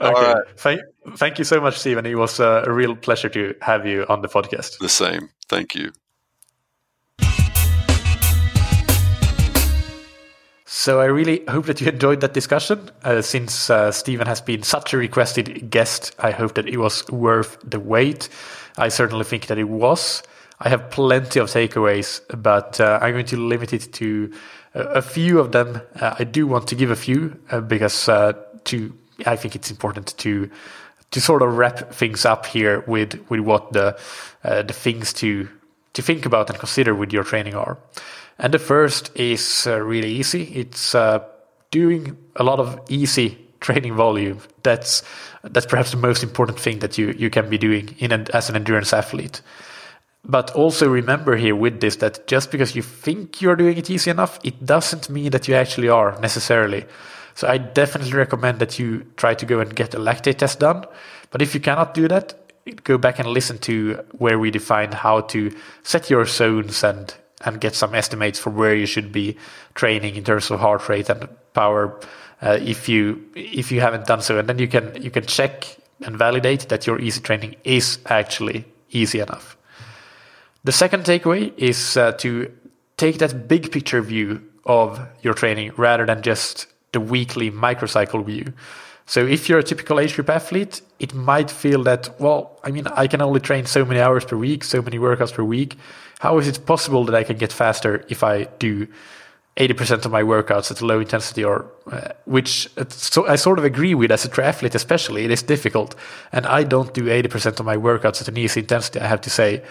Okay. Thank, thank you so much, Stephen. It was uh, a real pleasure to have you on the podcast. The same. Thank you. So I really hope that you enjoyed that discussion. Uh, since uh, Stephen has been such a requested guest, I hope that it was worth the wait. I certainly think that it was. I have plenty of takeaways, but uh, I'm going to limit it to a few of them. Uh, I do want to give a few uh, because uh, to I think it's important to to sort of wrap things up here with with what the the things to to think about and consider with your training are. And the first is uh, really easy. It's uh, doing a lot of easy training volume. That's that's perhaps the most important thing that you you can be doing in an, as an endurance athlete. But also remember here with this that just because you think you're doing it easy enough, it doesn't mean that you actually are necessarily. So I definitely recommend that you try to go and get a lactate test done. But if you cannot do that, go back and listen to where we defined how to set your zones and and get some estimates for where you should be training in terms of heart rate and power uh, if you if you haven't done so. And then you can you can check and validate that your easy training is actually easy enough. The second takeaway is uh, to take that big picture view of your training rather than just the weekly microcycle view so if you're a typical age group athlete, it might feel that, well, I mean, I can only train so many hours per week, so many workouts per week. How is it possible that I can get faster if I do 80% of my workouts at low intensity or uh, which uh, so I sort of agree with as a triathlete especially it is difficult. And I don't do 80% of my workouts at an easy intensity I have to say.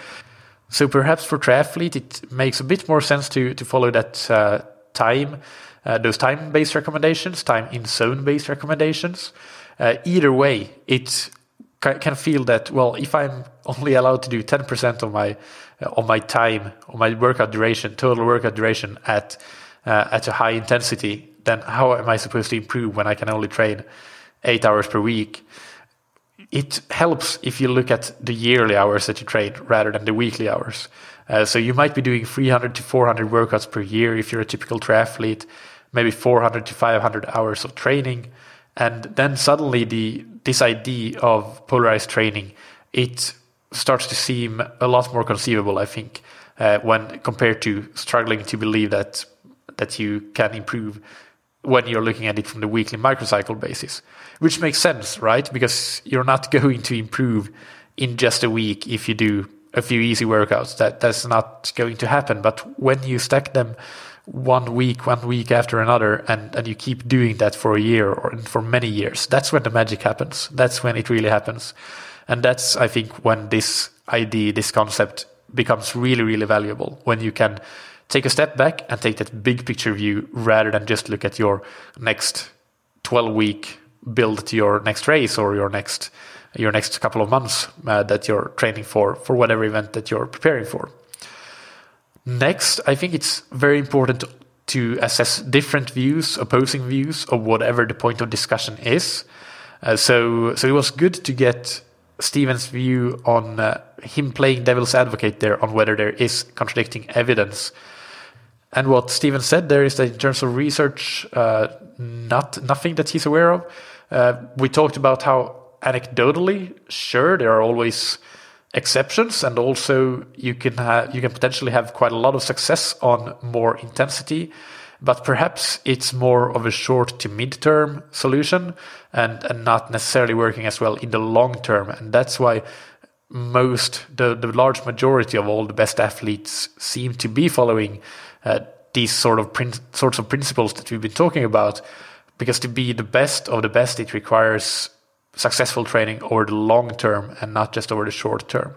So perhaps for triathlete it makes a bit more sense to to follow that uh, time uh, those time based recommendations, time in zone based recommendations. Uh, either way, it can feel that well, if I'm only allowed to do 10% of my uh, of my time, of my workout duration, total workout duration at uh, at a high intensity, then how am I supposed to improve when I can only train eight hours per week? It helps if you look at the yearly hours that you train rather than the weekly hours. Uh, so you might be doing 300 to 400 workouts per year if you're a typical triathlete maybe 400 to 500 hours of training. And then suddenly the this idea of polarized training it starts to seem a lot more conceivable i think uh, when compared to struggling to believe that that you can improve when you're looking at it from the weekly microcycle basis which makes sense right? Because you're not going to improve in just a week if you do a few easy workouts. That that's not going to happen. But when you stack them one week, one week after another, and, and you keep doing that for a year or for many years, that's when the magic happens. That's when it really happens. And that's, I think, when this idea, this concept becomes really, really valuable. When you can take a step back and take that big picture view rather than just look at your next 12 week build to your next race or your next your next couple of months uh, that you're training for for whatever event that you're preparing for. Next, I think it's very important to assess different views, opposing views or whatever the point of discussion is. Uh, so, so it was good to get Stephen's view on uh, him playing devil's advocate there on whether there is contradicting evidence. And what Stephen said there is that in terms of research, uh, not nothing that he's aware of. Uh, we talked about how anecdotally, sure, there are always exceptions, and also you can have, you can potentially have quite a lot of success on more intensity, but perhaps it's more of a short to mid-term solution and, and not necessarily working as well in the long term. And that's why most the, the large majority of all the best athletes seem to be following uh, these sort of prin- sorts of principles that we've been talking about because to be the best of the best it requires successful training over the long term and not just over the short term.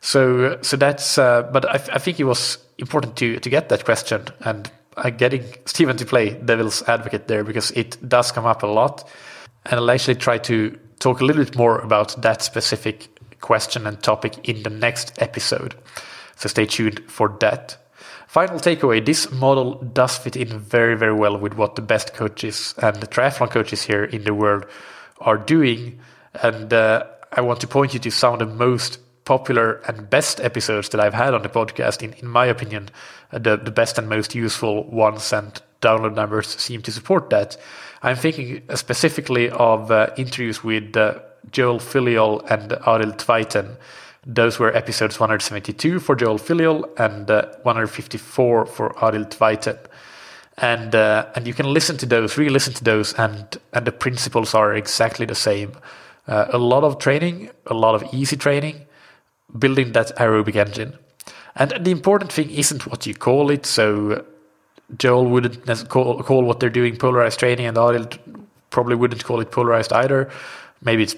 So, so that's. Uh, but I, I, think it was important to to get that question and uh, getting Stephen to play devil's advocate there because it does come up a lot, and I'll actually try to talk a little bit more about that specific question and topic in the next episode. So stay tuned for that. Final takeaway this model does fit in very, very well with what the best coaches and the triathlon coaches here in the world are doing. And uh, I want to point you to some of the most popular and best episodes that I've had on the podcast, in, in my opinion, uh, the, the best and most useful ones and download numbers seem to support that. I'm thinking specifically of uh, interviews with uh, Joel Filliol and Arild Tveiten. Those were episodes 172 for Joel Filliol and uh, 154 for Arild Tveiten. And uh, and you can listen to those, re-listen to those, and and the principles are exactly the same. Uh, a lot of training, a lot of easy training, building that aerobic engine. And the important thing isn't what you call it. So Joel wouldn't call, call what they're doing polarized training, and Arild probably wouldn't call it polarized either. Maybe it's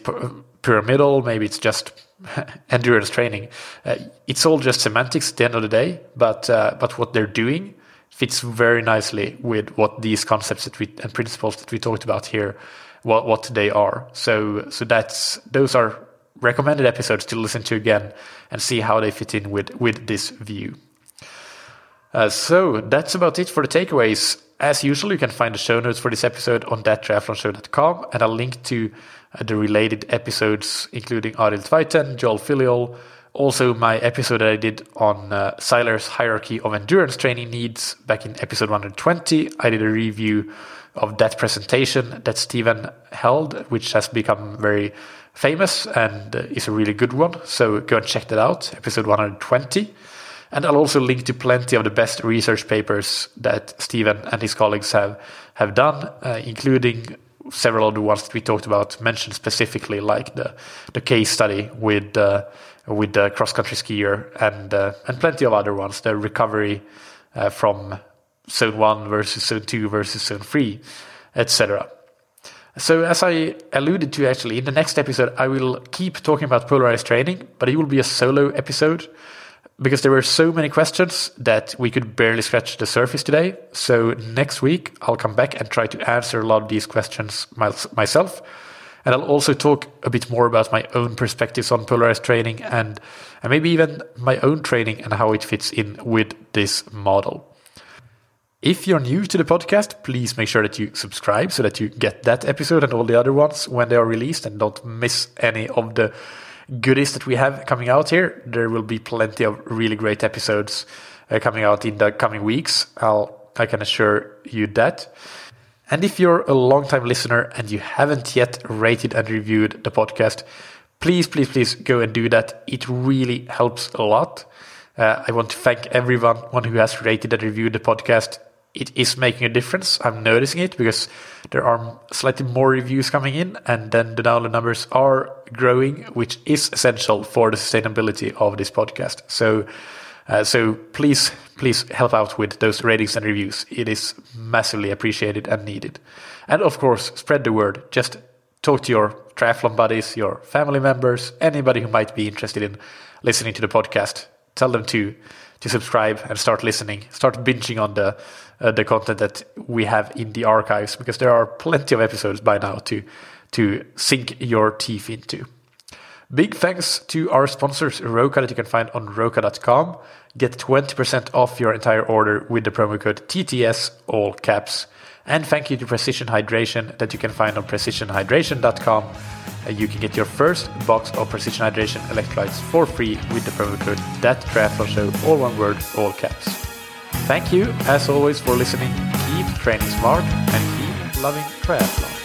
pyramidal, maybe it's just endurance training. Uh, it's all just semantics at the end of the day, but uh, but what they're doing fits very nicely with what these concepts that we, and principles that we talked about here, what what they are. So so that's those are recommended episodes to listen to again and see how they fit in with with this view. Uh, so that's about it for the takeaways. As usual, you can find the show notes for this episode on thattriathlonshow.com and a link to uh, the related episodes, including Arild Tveiten, Joel Filliol, also my episode that I did on uh, Seiler's hierarchy of endurance training needs back in episode 120. I did a review of that presentation that Stephen held, which has become very famous and uh, is a really good one. So go and check that out, episode 120. And I'll also link to plenty of the best research papers that Stephen and his colleagues have have done, uh, including several of the ones that we talked about, mentioned specifically, like the the case study with uh, with the cross country skier and uh, and plenty of other ones. The recovery uh, from zone one versus zone two versus zone three, etc. So, as I alluded to, actually, in the next episode, I will keep talking about polarized training, but it will be a solo episode because there were so many questions that we could barely scratch the surface today. So next week, I'll come back and try to answer a lot of these questions myself. And I'll also talk a bit more about my own perspectives on polarized training and, and maybe even my own training and how it fits in with this model. If you're new to the podcast, please make sure that you subscribe so that you get that episode and all the other ones when they are released and don't miss any of the goodies that we have coming out here. There will be plenty of really great episodes uh, coming out in the coming weeks. I'll I can assure you that. And if you're a long-time listener and you haven't yet rated and reviewed the podcast, please, please, please go and do that. It really helps a lot. Uh, I want to thank everyone one who has rated and reviewed the podcast it is making a difference. I'm noticing it because there are slightly more reviews coming in, and then the download numbers are growing, which is essential for the sustainability of this podcast. So, uh, so please, please help out with those ratings and reviews. It is massively appreciated and needed. And of course, spread the word. Just talk to your triathlon buddies, your family members, anybody who might be interested in listening to the podcast. Tell them to to subscribe and start listening, start binging on the uh, the content that we have in the archives because there are plenty of episodes by now to to sink your teeth into. Big thanks to our sponsors Roka that you can find on roka.com. Get 20% off your entire order with the promo code TTS all caps. And thank you to Precision Hydration that you can find on precisionhydration.com. Uh, you can get your first box of Precision Hydration electrolytes for free with the promo code that triathlon show all one word all caps. Thank you, as always, for listening. Keep training smart and keep loving triathlon.